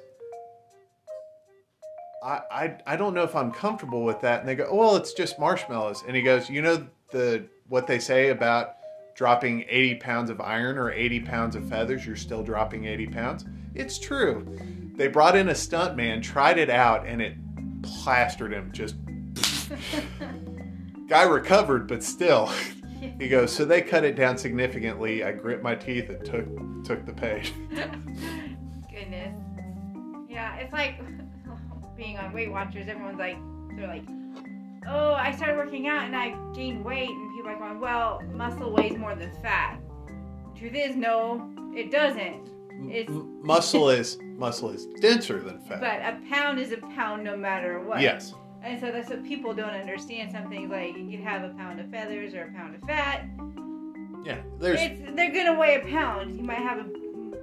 I, I, I don't know if I'm comfortable with that. And they go, well, it's just marshmallows. And he goes, you know the what they say about dropping 80 pounds of iron or 80 pounds of feathers, you're still dropping 80 pounds. It's true. They brought in a stunt man, tried it out, and it plastered him. Just guy recovered, but still. He goes, so they cut it down significantly. I grit my teeth and took took the page. Goodness. Yeah, it's like being on Weight Watchers. Everyone's like, they're like, oh, I started working out and I gained weight, and people are going, well, muscle weighs more than fat. Truth is, no, it doesn't. It's M- muscle is muscle is denser than fat. but a pound is a pound no matter what. yes. And so that's what people don't understand. Something like you could have a pound of feathers or a pound of fat. Yeah. There's It's they're gonna weigh a pound. You might have a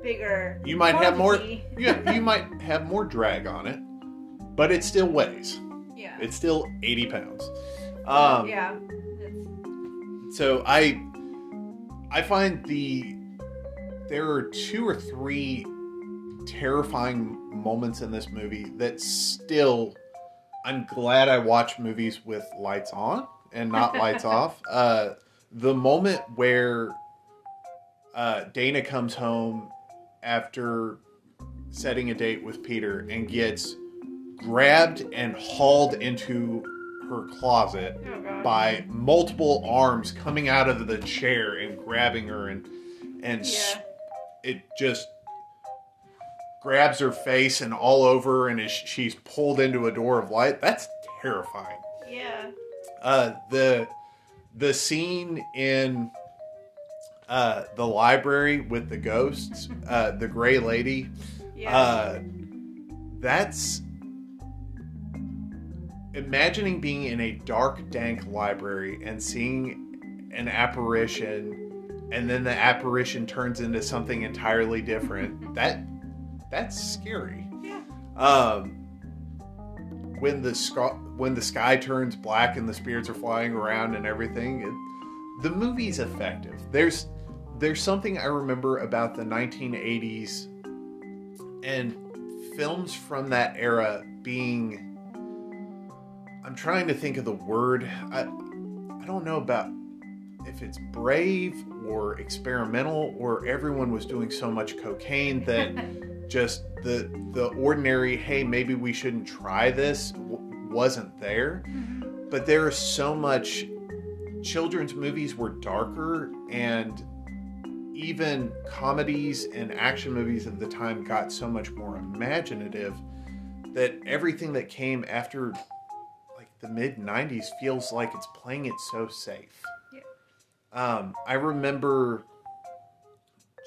bigger. You might have more. Yeah, you might have more drag on it, but it still weighs. Yeah. It's still eighty pounds. Um, yeah. So I, I find the there are two or three terrifying moments in this movie that still. I'm glad I watch movies with lights on and not lights off. Uh, the moment where uh, Dana comes home after setting a date with Peter and gets grabbed and hauled into her closet oh by multiple arms coming out of the chair and grabbing her and and Yeah. it just grabs her face and all over and is she's pulled into a door of light that's terrifying. Yeah. Uh, the the scene in uh, the library with the ghosts, uh, the gray lady. Yeah. Uh, that's imagining being in a dark, dank library and seeing an apparition, and then the apparition turns into something entirely different. that that's scary. yeah. Um, when the sky when the sky turns black and the spirits are flying around and everything, it, the movie's effective. There's there's something I remember about the 1980s and films from that era being. I'm trying to think of the word. I I don't know about if it's brave or experimental or everyone was doing so much cocaine that just the the ordinary hey maybe we shouldn't try this w- wasn't there mm-hmm. but there is so much children's movies were darker and even comedies and action movies of the time got so much more imaginative that everything that came after the mid 90s feels like it's playing it so safe um, i remember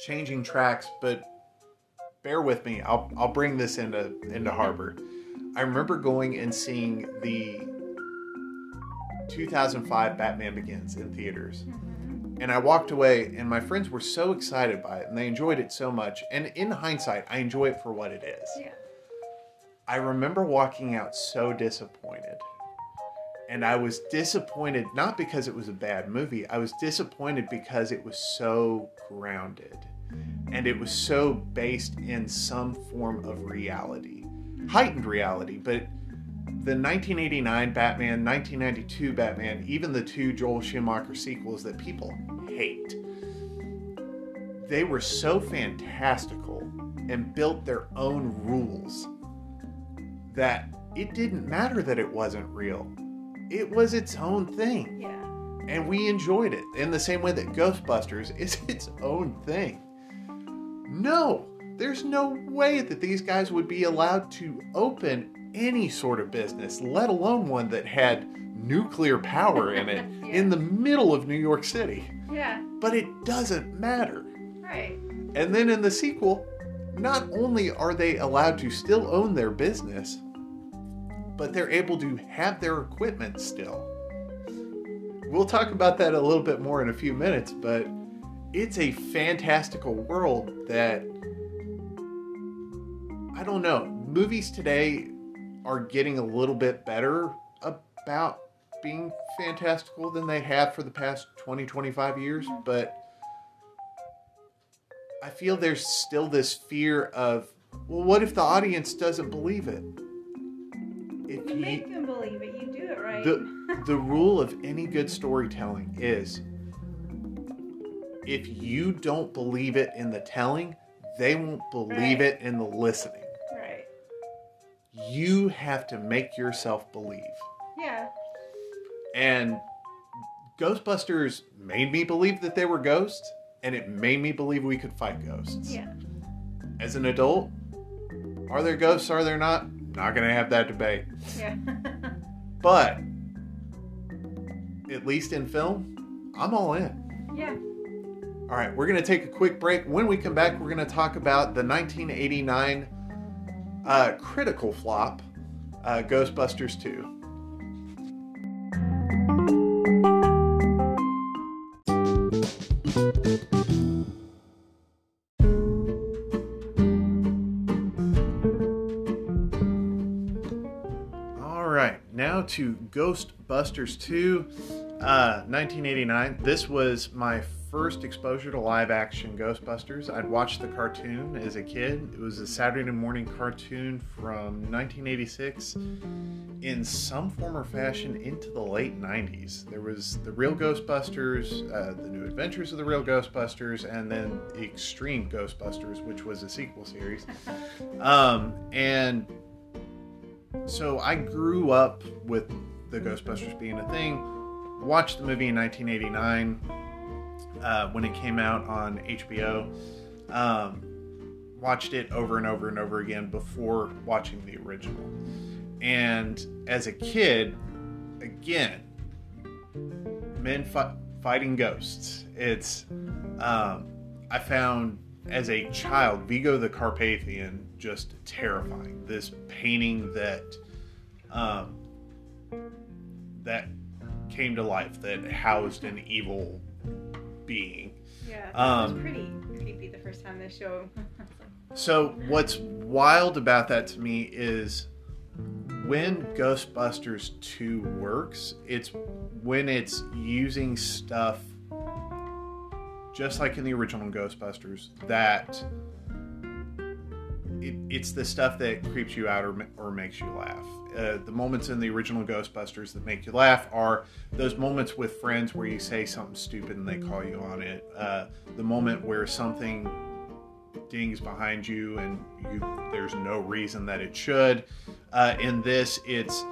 changing tracks but bear with me. I'll I'll bring this into into harbor. I remember going and seeing the 2005 Batman Begins in theaters. And I walked away and my friends were so excited by it and they enjoyed it so much. And in hindsight, I enjoy it for what it is. Yeah. I remember walking out so disappointed. And I was disappointed not because it was a bad movie. I was disappointed because it was so grounded and it was so based in some form of reality, heightened reality. But the 1989 Batman, 1992 Batman, even the two Joel Schumacher sequels that people hate, they were so fantastical and built their own rules that it didn't matter that it wasn't real. It was its own thing Yeah. and we enjoyed it in the same way that Ghostbusters is its own thing. No, there's no way that these guys would be allowed to open any sort of business, let alone one that had nuclear power in it Yeah. in the middle of New York City. Yeah. But it doesn't matter. Right. And then in the sequel, not only are they allowed to still own their business, but they're able to have their equipment still. We'll talk about that a little bit more in a few minutes, but it's a fantastical world that I don't know. Movies today are getting a little bit better about being fantastical than they have for the past 20, 25 years, but I feel there's still this fear of, well, what if the audience doesn't believe it? If You you, make them believe it. You do it right. the the rule of any good storytelling is if you don't believe it in the telling, they won't believe Right. it in the listening. right. You have to make yourself believe. Yeah. And Ghostbusters made me believe that they were ghosts, and it made me believe we could fight ghosts. Yeah. As an adult, are there ghosts? Are there not? Not gonna have that debate. Yeah. But at least in film, I'm all in. yeah. All right, we're gonna take a quick break. When we come back, we're gonna talk about the 1989 uh, critical flop, uh, Ghostbusters 2. Now to Ghostbusters 2, uh, 1989. This was my first exposure to live action Ghostbusters. I'd watched the cartoon as a kid. It was a Saturday morning cartoon from 1986 in some form or fashion into the late 90s. There was the real Ghostbusters, uh, the new adventures of the real Ghostbusters, and then Extreme Ghostbusters, which was a sequel series. Um, and so I grew up with the Ghostbusters being a thing. Watched the movie in 1989 uh, when it came out on HBO. Um, watched it over and over and over again before watching the original. and as a kid, again, men fi- fighting ghosts. It's um, I found as a child Vigo the Carpathian just terrifying. This painting that um, that came to life that housed an evil being. Yeah, it Um, was pretty creepy the first time they showed. So what's wild about that to me is when Ghostbusters 2 works, it's when it's using stuff just like in the original Ghostbusters that it, it's the stuff that creeps you out or, or makes you laugh. Uh, the moments in the original Ghostbusters that make you laugh are those moments with friends where you say something stupid and they call you on it. Uh, the moment where something dings behind you and you there's no reason that it should. Uh, in this, it's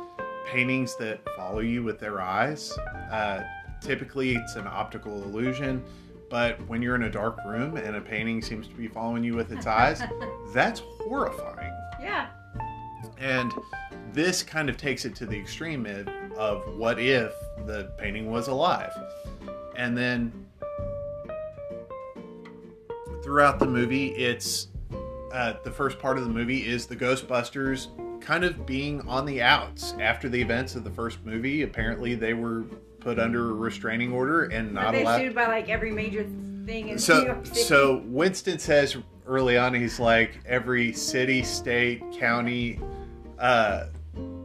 paintings that follow you with their eyes. Uh, typically, it's an optical illusion, but when you're in a dark room and a painting seems to be following you with its eyes, that's horrifying. yeah. And this kind of takes it to the extreme of, what if the painting was alive? And then throughout the movie, it's uh, the first part of the movie is the Ghostbusters kind of being on the outs after the events of the first movie. Apparently, they were put under a restraining order and not they allowed. sued by like every major thing in New So, York City. so Winston says early on, he's like every city, state, county, uh,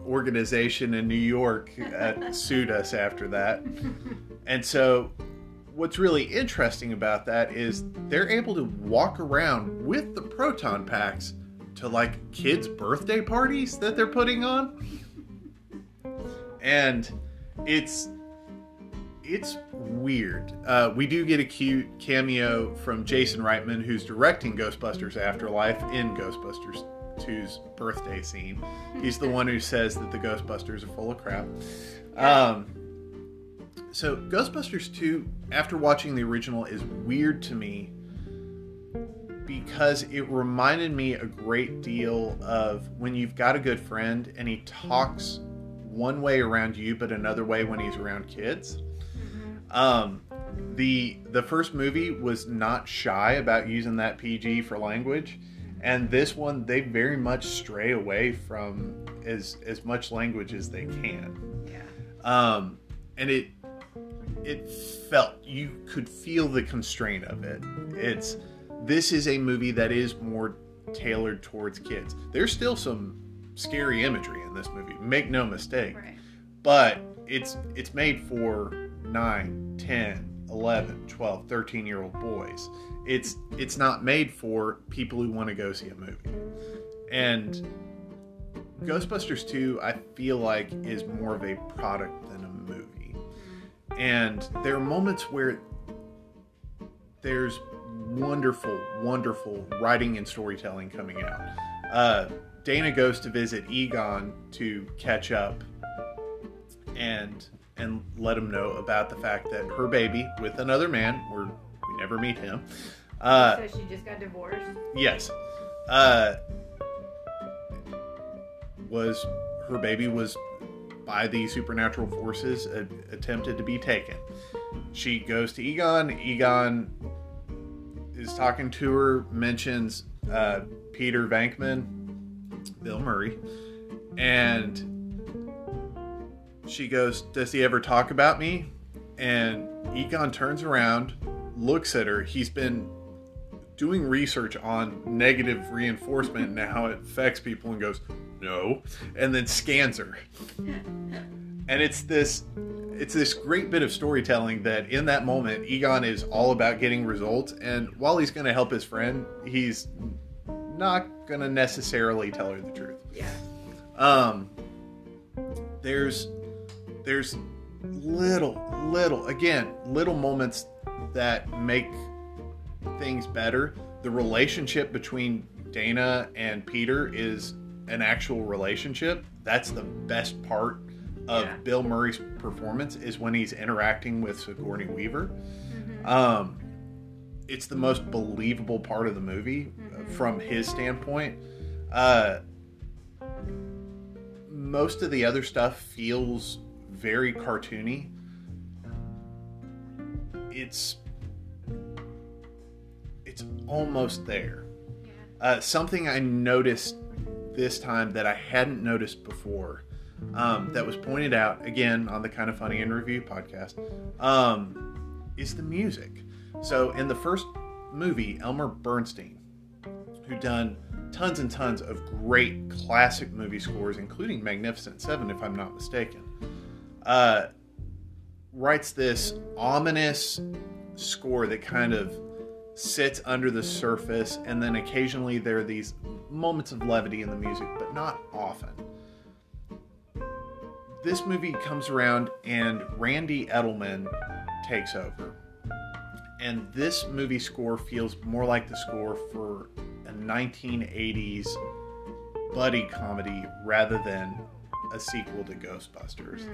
organization in New York uh, sued us after that. And so, what's really interesting about that is they're able to walk around with the proton packs to like kids' birthday parties that they're putting on. And it's it's weird. Uh, we do get a cute cameo from Jason Reitman, who's directing Ghostbusters Afterlife in Ghostbusters 2's birthday scene. He's the one who says that the Ghostbusters are full of crap. Um, so, Ghostbusters 2, after watching the original, is weird to me because it reminded me a great deal of when you've got a good friend and he talks one way around you, but another way when he's around kids. Um, the the first movie was not shy about using that PG for language, and this one they very much stray away from as as much language as they can. yeah. Um, and it it felt you could feel the constraint of it. It's this is a movie that is more tailored towards kids. There's still some scary imagery in this movie. Make no mistake Right. but it's it's made for 9 10 11 12 13 year old boys. It's it's not made for people who want to go see a movie. And ghostbusters 2 i feel like is more of a product than a movie. And there are moments where there's wonderful wonderful writing and storytelling coming out. Uh, dana goes to visit egon to catch up. And and let him know about the fact that her baby with another man, we're, we never meet him. Uh, so she just got divorced. yes, uh, was her baby was by the supernatural forces uh, attempted to be taken. She goes to Egon. Egon is talking to her, mentions uh, Peter Venkman, Bill Murray, and she goes, Does he ever talk about me? And Egon turns around, looks at her. He's been doing research on negative reinforcement and how it affects people and goes, No. And then scans her. And it's this it's this great bit of storytelling that in that moment Egon is all about getting results and while he's going to help his friend, he's not going to necessarily tell her the truth Yeah. um there's there's little little again little moments that make things better the relationship between dana and peter is an actual relationship that's the best part of Yeah. bill murray's performance is when he's interacting with sigourney weaver Mhm. um, it's the most believable part of the movie Mhm. from his standpoint. Uh, most of the other stuff feels very cartoony. It's it's almost there. Uh, something I noticed this time that I hadn't noticed before, um, that was pointed out again on the Kind of Funny and Review podcast, um, is the music. So in the first movie, Elmer Bernstein, who done tons and tons of great classic movie scores, including Magnificent Seven, if I'm not mistaken, uh, writes this ominous score that kind of sits under the surface, and then occasionally there are these moments of levity in the music, but not often. This movie comes around, and Randy Edelman takes over. And this movie score feels more like the score for a 1980s buddy comedy rather than a sequel to Ghostbusters.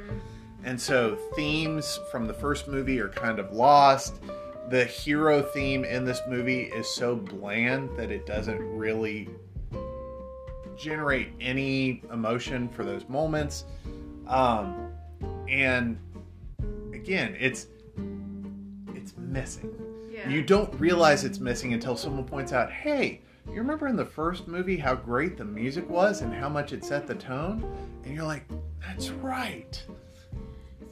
And so themes from the first movie are kind of lost. The hero theme in this movie is so bland that it doesn't really generate any emotion for those moments. Um, and again, it's it's missing. Yeah. You don't realize it's missing until someone points out, "Hey, you remember in the first movie how great the music was and how much it set the tone?" And you're like, "That's right."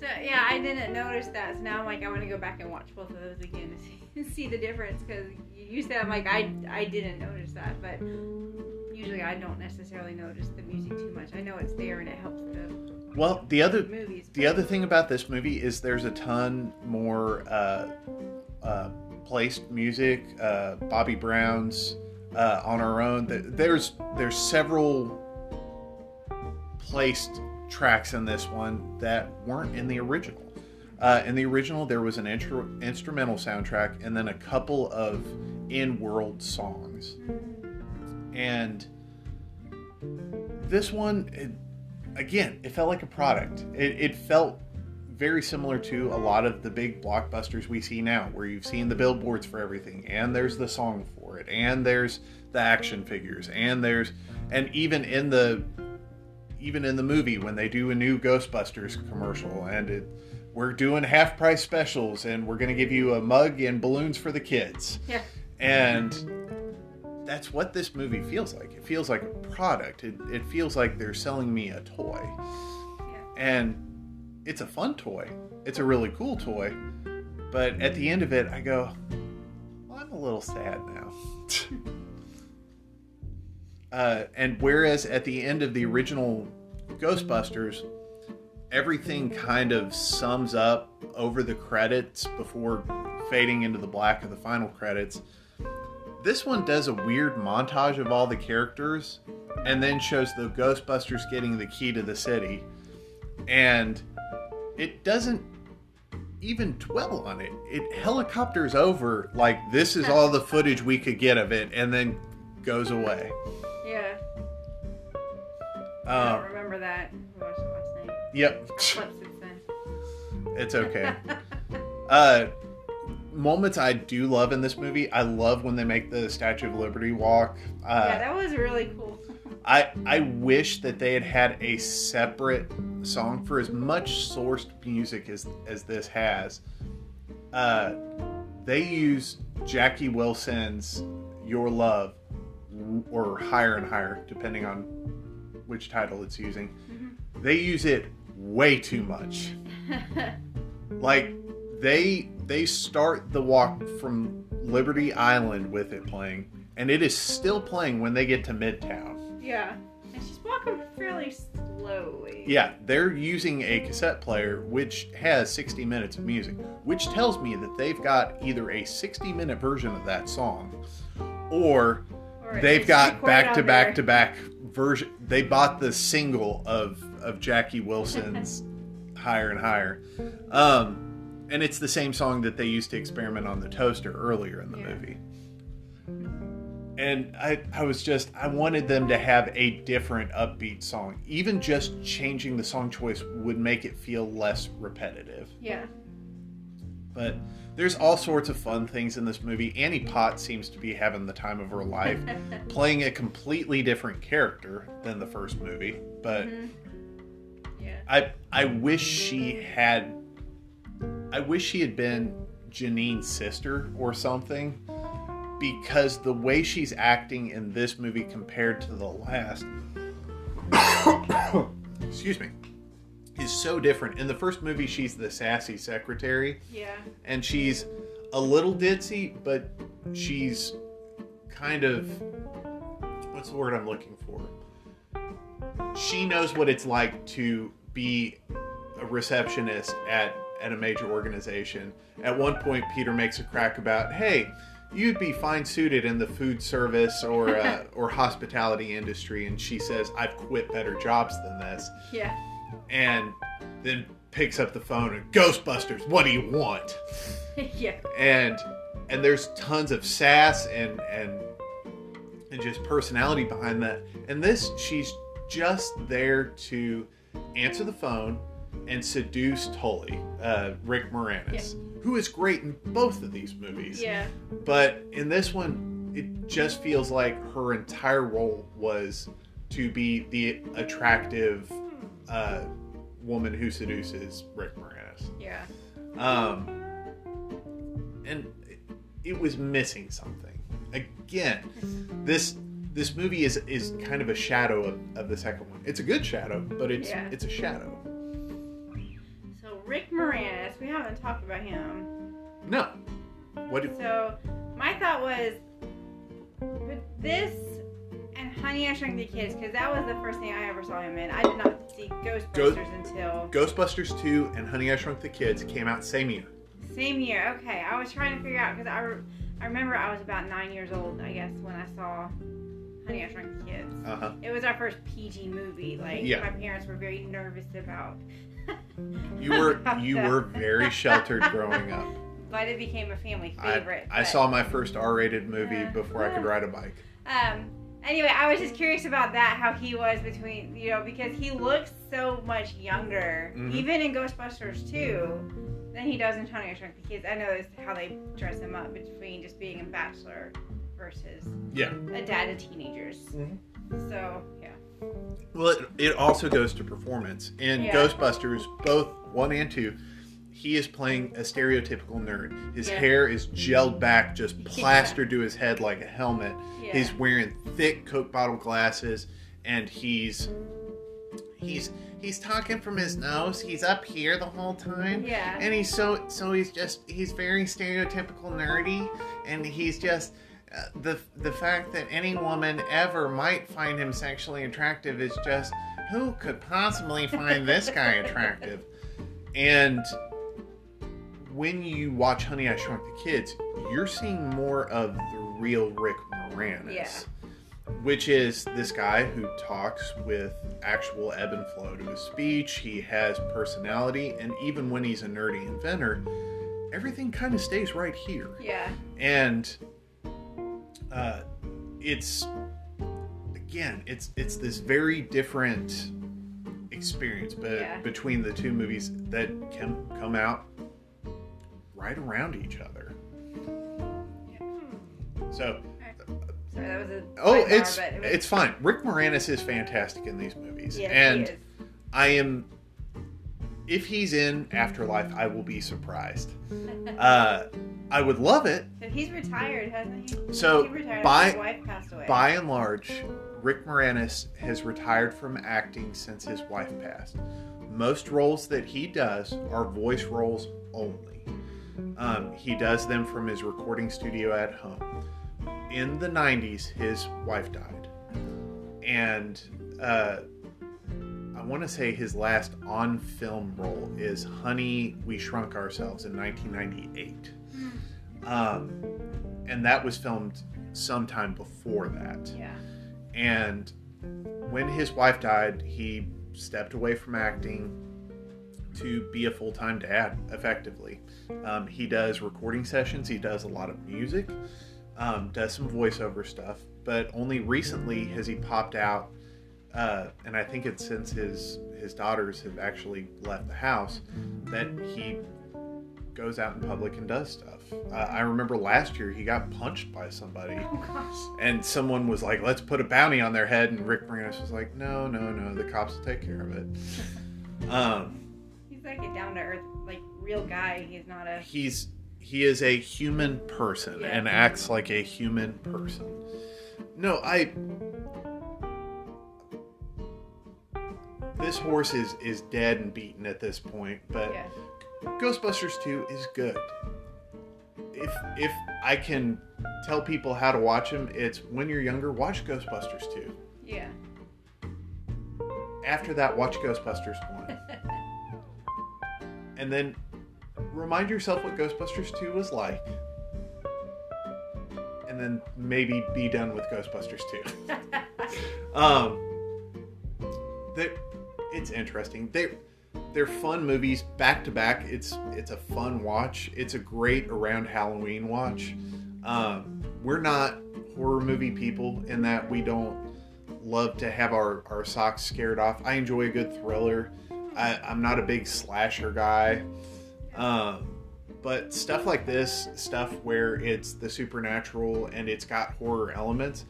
So yeah, I didn't notice that. So now I'm like, I want to go back and watch both of those again to see, see the difference. Because you said I'm like, I I didn't notice that, but usually I don't necessarily notice the music too much. I know it's there and it helps the Well, the other movies. the other thing about this movie is there's a ton more uh, uh, placed music. Uh, Bobby Brown's uh, on our own. There's there's several placed tracks in this one that weren't in the original. Uh, in the original, there was an intro, instrumental soundtrack and then a couple of in-world songs. And this one, it, again, it felt like a product. It, it felt very similar to a lot of the big blockbusters we see now, where you've seen the billboards for everything, and there's the song for it, and there's the action figures, and there's, and even in the, even in the movie when they do a new Ghostbusters commercial, and it, we're doing half price specials, and we're gonna give you a mug and balloons for the kids, Yeah. and that's what this movie feels like. It feels like a product. It, it feels like they're selling me a toy. Yeah. And it's a fun toy. It's a really cool toy. But at the end of it, I go, well, I'm a little sad now. uh, and whereas at the end of the original Ghostbusters, everything kind of sums up over the credits before fading into the black of the final credits this one does a weird montage of all the characters and then shows the Ghostbusters getting the key to the city. And it doesn't even dwell on it. It helicopters over like this is all the footage we could get of it and then goes away. Yeah. I don't remember that. We watched it last night. yep, Slept it's okay. Uh, moments I do love in this movie. I love when they make the Statue of Liberty walk. Uh, yeah, that was really cool. I I wish that they had had a separate song for as much sourced music as as this has. Uh, they use Jackie Wilson's "Your Love" or "Higher and Higher," depending on which title it's using. Mm-hmm. They use it way too much. Like they they start the walk from Liberty Island with it playing, and it is still playing when they get to Midtown. yeah. And she's walking fairly slowly. Yeah, they're using a cassette player which has 60 minutes of music, which tells me that they've got either a 60 minute version of that song or Or they've got back to back there. to back version. They bought the single of of Jackie Wilson's Higher and Higher. Um and it's the same song that they used to experiment on the toaster earlier in the Yeah. movie. And I, I was just, I wanted them to have a different upbeat song. Even just changing the song choice would make it feel less repetitive. Yeah. But there's all sorts of fun things in this movie. Annie Potts seems to be having the time of her life, playing a completely different character than the first movie. But Mhm. I I wish she had. I wish she had been Janine's sister or something, because the way she's acting in this movie compared to the last, excuse me, is so different. In the first movie, she's the sassy secretary, Yeah. and she's a little ditzy, but she's kind of what's the word I'm looking for? She knows what it's like to be a receptionist at at a major organization. At one point, Peter makes a crack about, "Hey, you'd be fine suited in the food service or uh, or hospitality industry," and she says, "I've quit better jobs than this," Yeah. And then picks up the phone and Ghostbusters, what do you want? yeah. and and there's tons of sass and and and just personality behind that and this she's just there to answer the phone and seduce Tully, uh, Rick Moranis, who is great in both of these movies. Yeah. But in this one, it just feels like her entire role was to be the attractive uh, woman who seduces Rick Moranis. Yeah. Um, and it, it was missing something. Again, this this movie is is kind of a shadow of, of the second one. It's a good shadow, but it's Yeah. it's a shadow. So Rick Moranis, we haven't talked about him. No. What do, So my thought was, with this and Honey I Shrunk the Kids, because that was the first thing I ever saw him in. I did not see Ghostbusters until Ghostbusters 2 and Honey I Shrunk the Kids came out same year. same year. Okay, I was trying to figure out because I, re- I remember I was about nine years old, I guess, when I saw Honey I Shrunk the Kids. Uh-huh. It was our first PG movie. Like Yeah. my parents were very nervous about. You were you were very sheltered growing up. but it became a family I, favorite. I but- saw my first R-rated movie Yeah. before I could ride a bike. Um. Anyway, I was just curious about that, how he was between, you know, because he looks so much younger, Mhm. even in Ghostbusters 2, than he does in Honey I Shrunk the Kids. I know that's how they dress him up between just being a bachelor versus Yeah. a dad to teenagers. Mhm. So yeah, Well, it, it also goes to performance. In Yeah. Ghostbusters, both one and two, he is playing a stereotypical nerd. His Yeah. hair is gelled back, just plastered to his head like a helmet. yeah, He's wearing thick Coke bottle glasses, and he's he's he's talking from his nose. He's up here the whole time. yeah, And he's so so he's just he's very stereotypical nerdy, and he's just uh, the the fact that any woman ever might find him sexually attractive is just who could possibly find this guy attractive, and when you watch Honey I Shrunk the Kids, you're seeing more of the real Rick Moranis. Yeah. Which is this guy who talks with actual ebb and flow to his speech. He has personality, and even when he's a nerdy inventor, everything kind of stays right here. yeah, And uh, it's again, it's it's this very different experience, but Yeah. between the two movies that can come out right around each other. So Sorry, that was a Oh, it's it was, it's fine. Rick Moranis is fantastic in these movies, yes, and. I am. If he's in Afterlife, I will be surprised. Uh, I would love it. So he's retired, hasn't he? So, he retired by- his wife passed away. By and large, Rick Moranis has retired from acting since his wife passed. Most roles that he does are voice roles only. Um, he does them from his recording studio at home. In the 90s, his wife died. And uh, I want to say his last on film role is Honey, We Shrunk Ourselves in 1998. Um, and that was filmed sometime before that. Yeah. And when his wife died, he stepped away from acting to be a full time dad, effectively. Um, he does recording sessions, he does a lot of music, um, does some voiceover stuff, but only recently has he popped out. Uh, and I think it's since his his daughters have actually left the house that he goes out in public and does stuff. Uh, I remember last year he got punched by somebody Oh and someone was like, "Let's put a bounty on their head," and Rick Moranis was like, "No, no, no, the cops will take care of it." Um, He's like a down to earth, like real guy. He's not a. he's he is a human person Yeah. and acts like a human person. No, I this horse is is dead and beaten at this point, but Yeah. Ghostbusters 2 is good. If if I can tell people how to watch them, it's when you're younger, watch Ghostbusters 2. Yeah. After that, watch Ghostbusters 1. and then remind yourself what Ghostbusters 2 was like. And then maybe be done with Ghostbusters 2. um, they, it's interesting. They they're fun movies back to back. It's it's a fun watch. It's a great around Halloween watch. Um, we're not horror movie people in that we don't love to have our, our socks scared off. I enjoy a good thriller. I, I'm not a big slasher guy. Um, but stuff like this, stuff where it's the supernatural and it's got horror elements,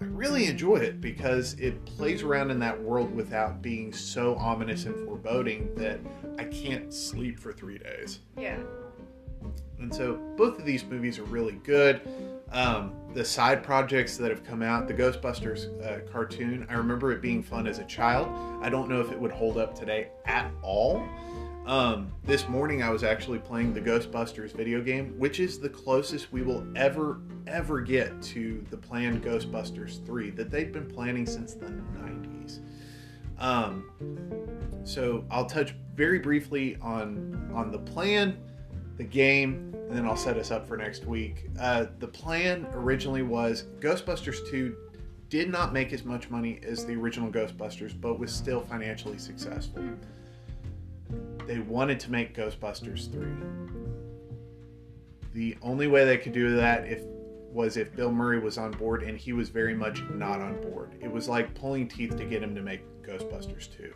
I really enjoy it because it plays around in that world without being so ominous and foreboding that I can't sleep for three days. yeah. And so both of these movies are really good. Um, the side projects that have come out, the Ghostbusters uh, cartoon, I remember it being fun as a child. I don't know if it would hold up today at all. Um, this morning I was actually playing the Ghostbusters video game, which is the closest we will ever, ever get to the planned Ghostbusters 3 that they've been planning since the 90s. Um, so I'll touch very briefly on on the plan, the game, and then I'll set us up for next week. Uh, the plan originally was Ghostbusters 2 did not make as much money as the original Ghostbusters, but was still financially successful. They wanted to make Ghostbusters 3. The only way they could do that if was if Bill Murray was on board and he was very much not on board. It was like pulling teeth to get him to make Ghostbusters 2.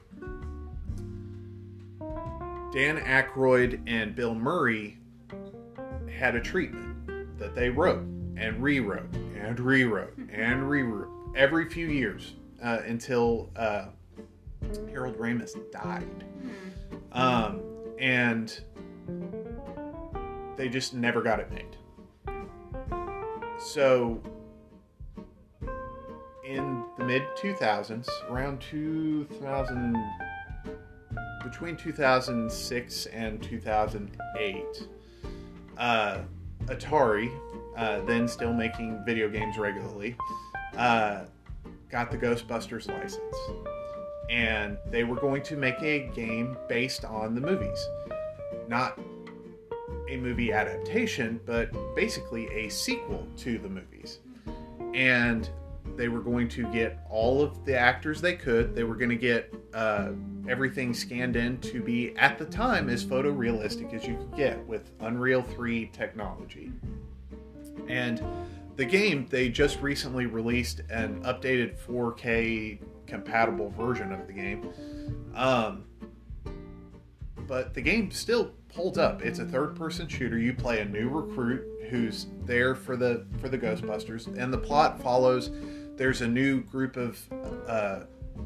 Dan Aykroyd and Bill Murray had a treatment that they wrote and rewrote and rewrote and rewrote every few years uh, until uh, Harold Ramis died. Um, and they just never got it made. So, in the mid 2000s, around 2000, between 2006 and 2008, uh, Atari, uh, then still making video games regularly, uh, got the Ghostbusters license. And they were going to make a game based on the movies. Not a movie adaptation, but basically a sequel to the movies. And they were going to get all of the actors they could. They were going to get uh, everything scanned in to be, at the time, as photorealistic as you could get with Unreal 3 technology. And the game, they just recently released an updated 4K compatible version of the game. Um, but the game still holds up. It's a third-person shooter. You play a new recruit who's there for the for the Ghostbusters, and the plot follows. There's a new group of uh,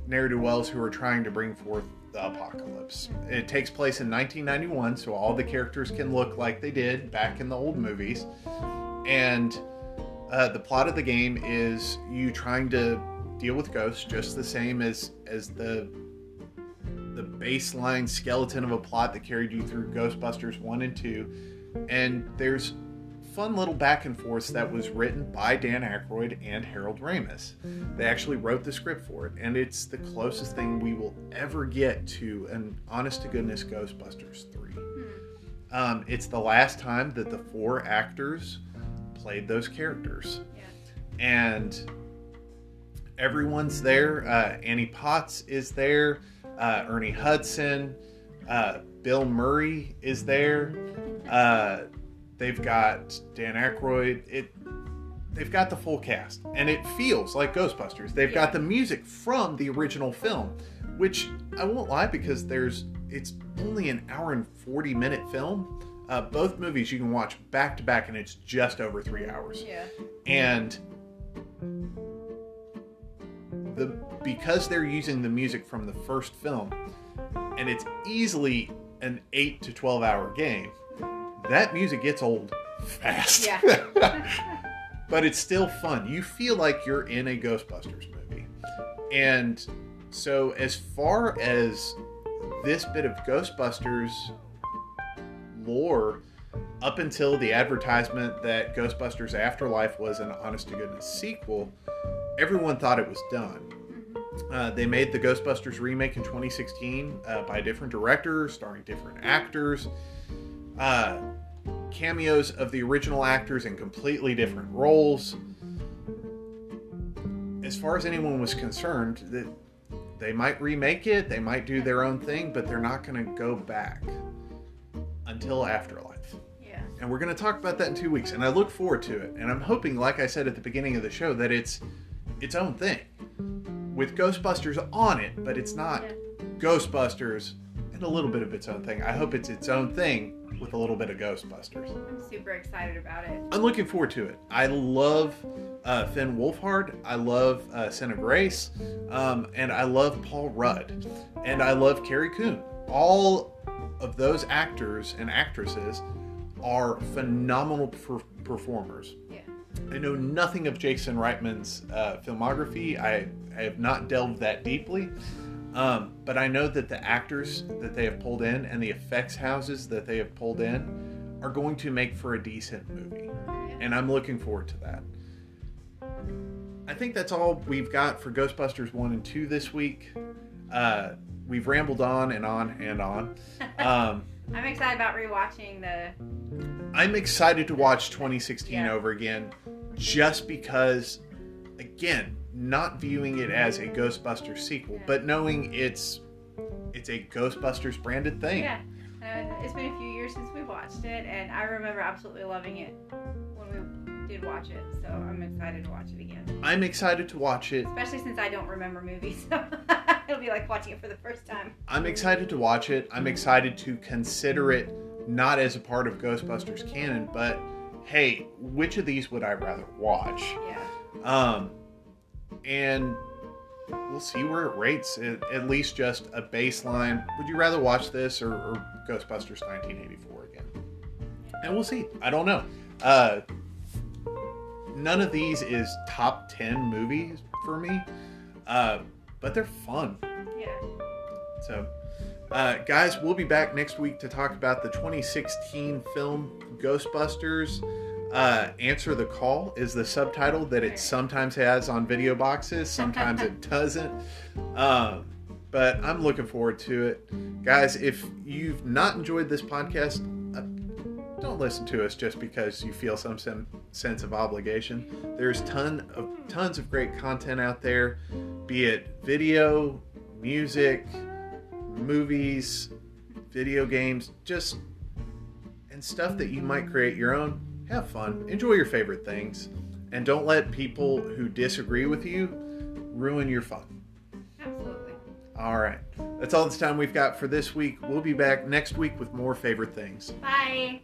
do wells who are trying to bring forth the apocalypse. It takes place in 1991, so all the characters can look like they did back in the old movies. And uh, the plot of the game is you trying to deal with ghosts, just the same as as the the baseline skeleton of a plot that carried you through Ghostbusters 1 and 2. And there's fun little back and forth that was written by Dan Aykroyd and Harold Ramis. They actually wrote the script for it, and it's the closest thing we will ever get to an honest to goodness Ghostbusters 3. Um, it's the last time that the four actors played those characters. Yeah. And everyone's there. Uh, Annie Potts is there. Uh, Ernie Hudson. Uh, Bill Murray is there. Uh, they've got Dan Aykroyd. It. They've got the full cast, and it feels like Ghostbusters. They've got the music from the original film, which I won't lie because there's it's only an hour and forty minute film. Uh, both movies you can watch back to back, and it's just over three hours Yeah. and the because they're using the music from the first film and and it's easily an 8 to 12 hour game, that music gets old fast. Yeah. but it's still fun. You feel like you're in a Ghostbusters movie. And so, as far as this bit of Ghostbusters lore, up until the advertisement that Ghostbusters Afterlife was an honest to goodness sequel, everyone thought it was done. Uh, they made the Ghostbusters remake in 2016 uh, by a different director, starring different actors. Uh, cameos of the original actors in completely different roles. As far as anyone was concerned, that they might remake it, they might do their own thing, but they're not going to go back until Afterlife. Yeah. And we're going to talk about that in two weeks, and I look forward to it. And I'm hoping, like I said at the beginning of the show, that it's its own thing with Ghostbusters on it, but it's not Yeah. Ghostbusters and a little bit of its own thing. I hope it's its own thing with a little bit of Ghostbusters. I'm super excited about it. I'm looking forward to it. I love uh, Finn Wolfhard. I love uh, Mckenna Grace. Um, and I love Paul Rudd. And I love Carrie Coon. All of those actors and actresses are phenomenal per- performers. Yeah. I know nothing of Jason Reitman's uh, filmography. I, I have not delved that deeply. Um, but I know that the actors that they have pulled in and the effects houses that they have pulled in are going to make for a decent movie. And I'm looking forward to that. I think that's all we've got for Ghostbusters 1 and 2 this week. Uh, we've rambled on and on and on. Um, I'm excited about rewatching the. I'm excited to watch 2016 Yeah. over again just because, again, not viewing it as a Ghostbusters sequel, Yeah. but knowing it's it's a Ghostbusters branded thing. Yeah. And it's been a few years since we watched it, and I remember absolutely loving it when we did watch it. So I'm excited to watch it again, I'm excited to watch it. especially since I don't remember movies. So it'll be like watching it for the first time. I'm excited to watch it. I'm excited to consider it not as a part of Ghostbusters canon, but hey, which of these would I rather watch? Yeah. Um, and we'll see where it rates. At, at least just a baseline. Would you rather watch this or, or Ghostbusters 1984 again? And we'll see. I don't know. Uh, none of these is top 10 movies for me, uh, but they're fun. Yeah. So, uh, guys, we'll be back next week to talk about the 2016 film Ghostbusters. Uh, Answer the Call is the subtitle that it sometimes has on video boxes, sometimes it doesn't. Um, but I'm looking forward to it. Guys, if you've not enjoyed this podcast, don't listen to us just because you feel some sen- sense of obligation. There's ton of tons of great content out there, be it video, music, movies, video games, just and stuff that you might create your own. Have fun, enjoy your favorite things, and don't let people who disagree with you ruin your fun. All right, that's all the time we've got for this week. We'll be back next week with more favorite things. Bye.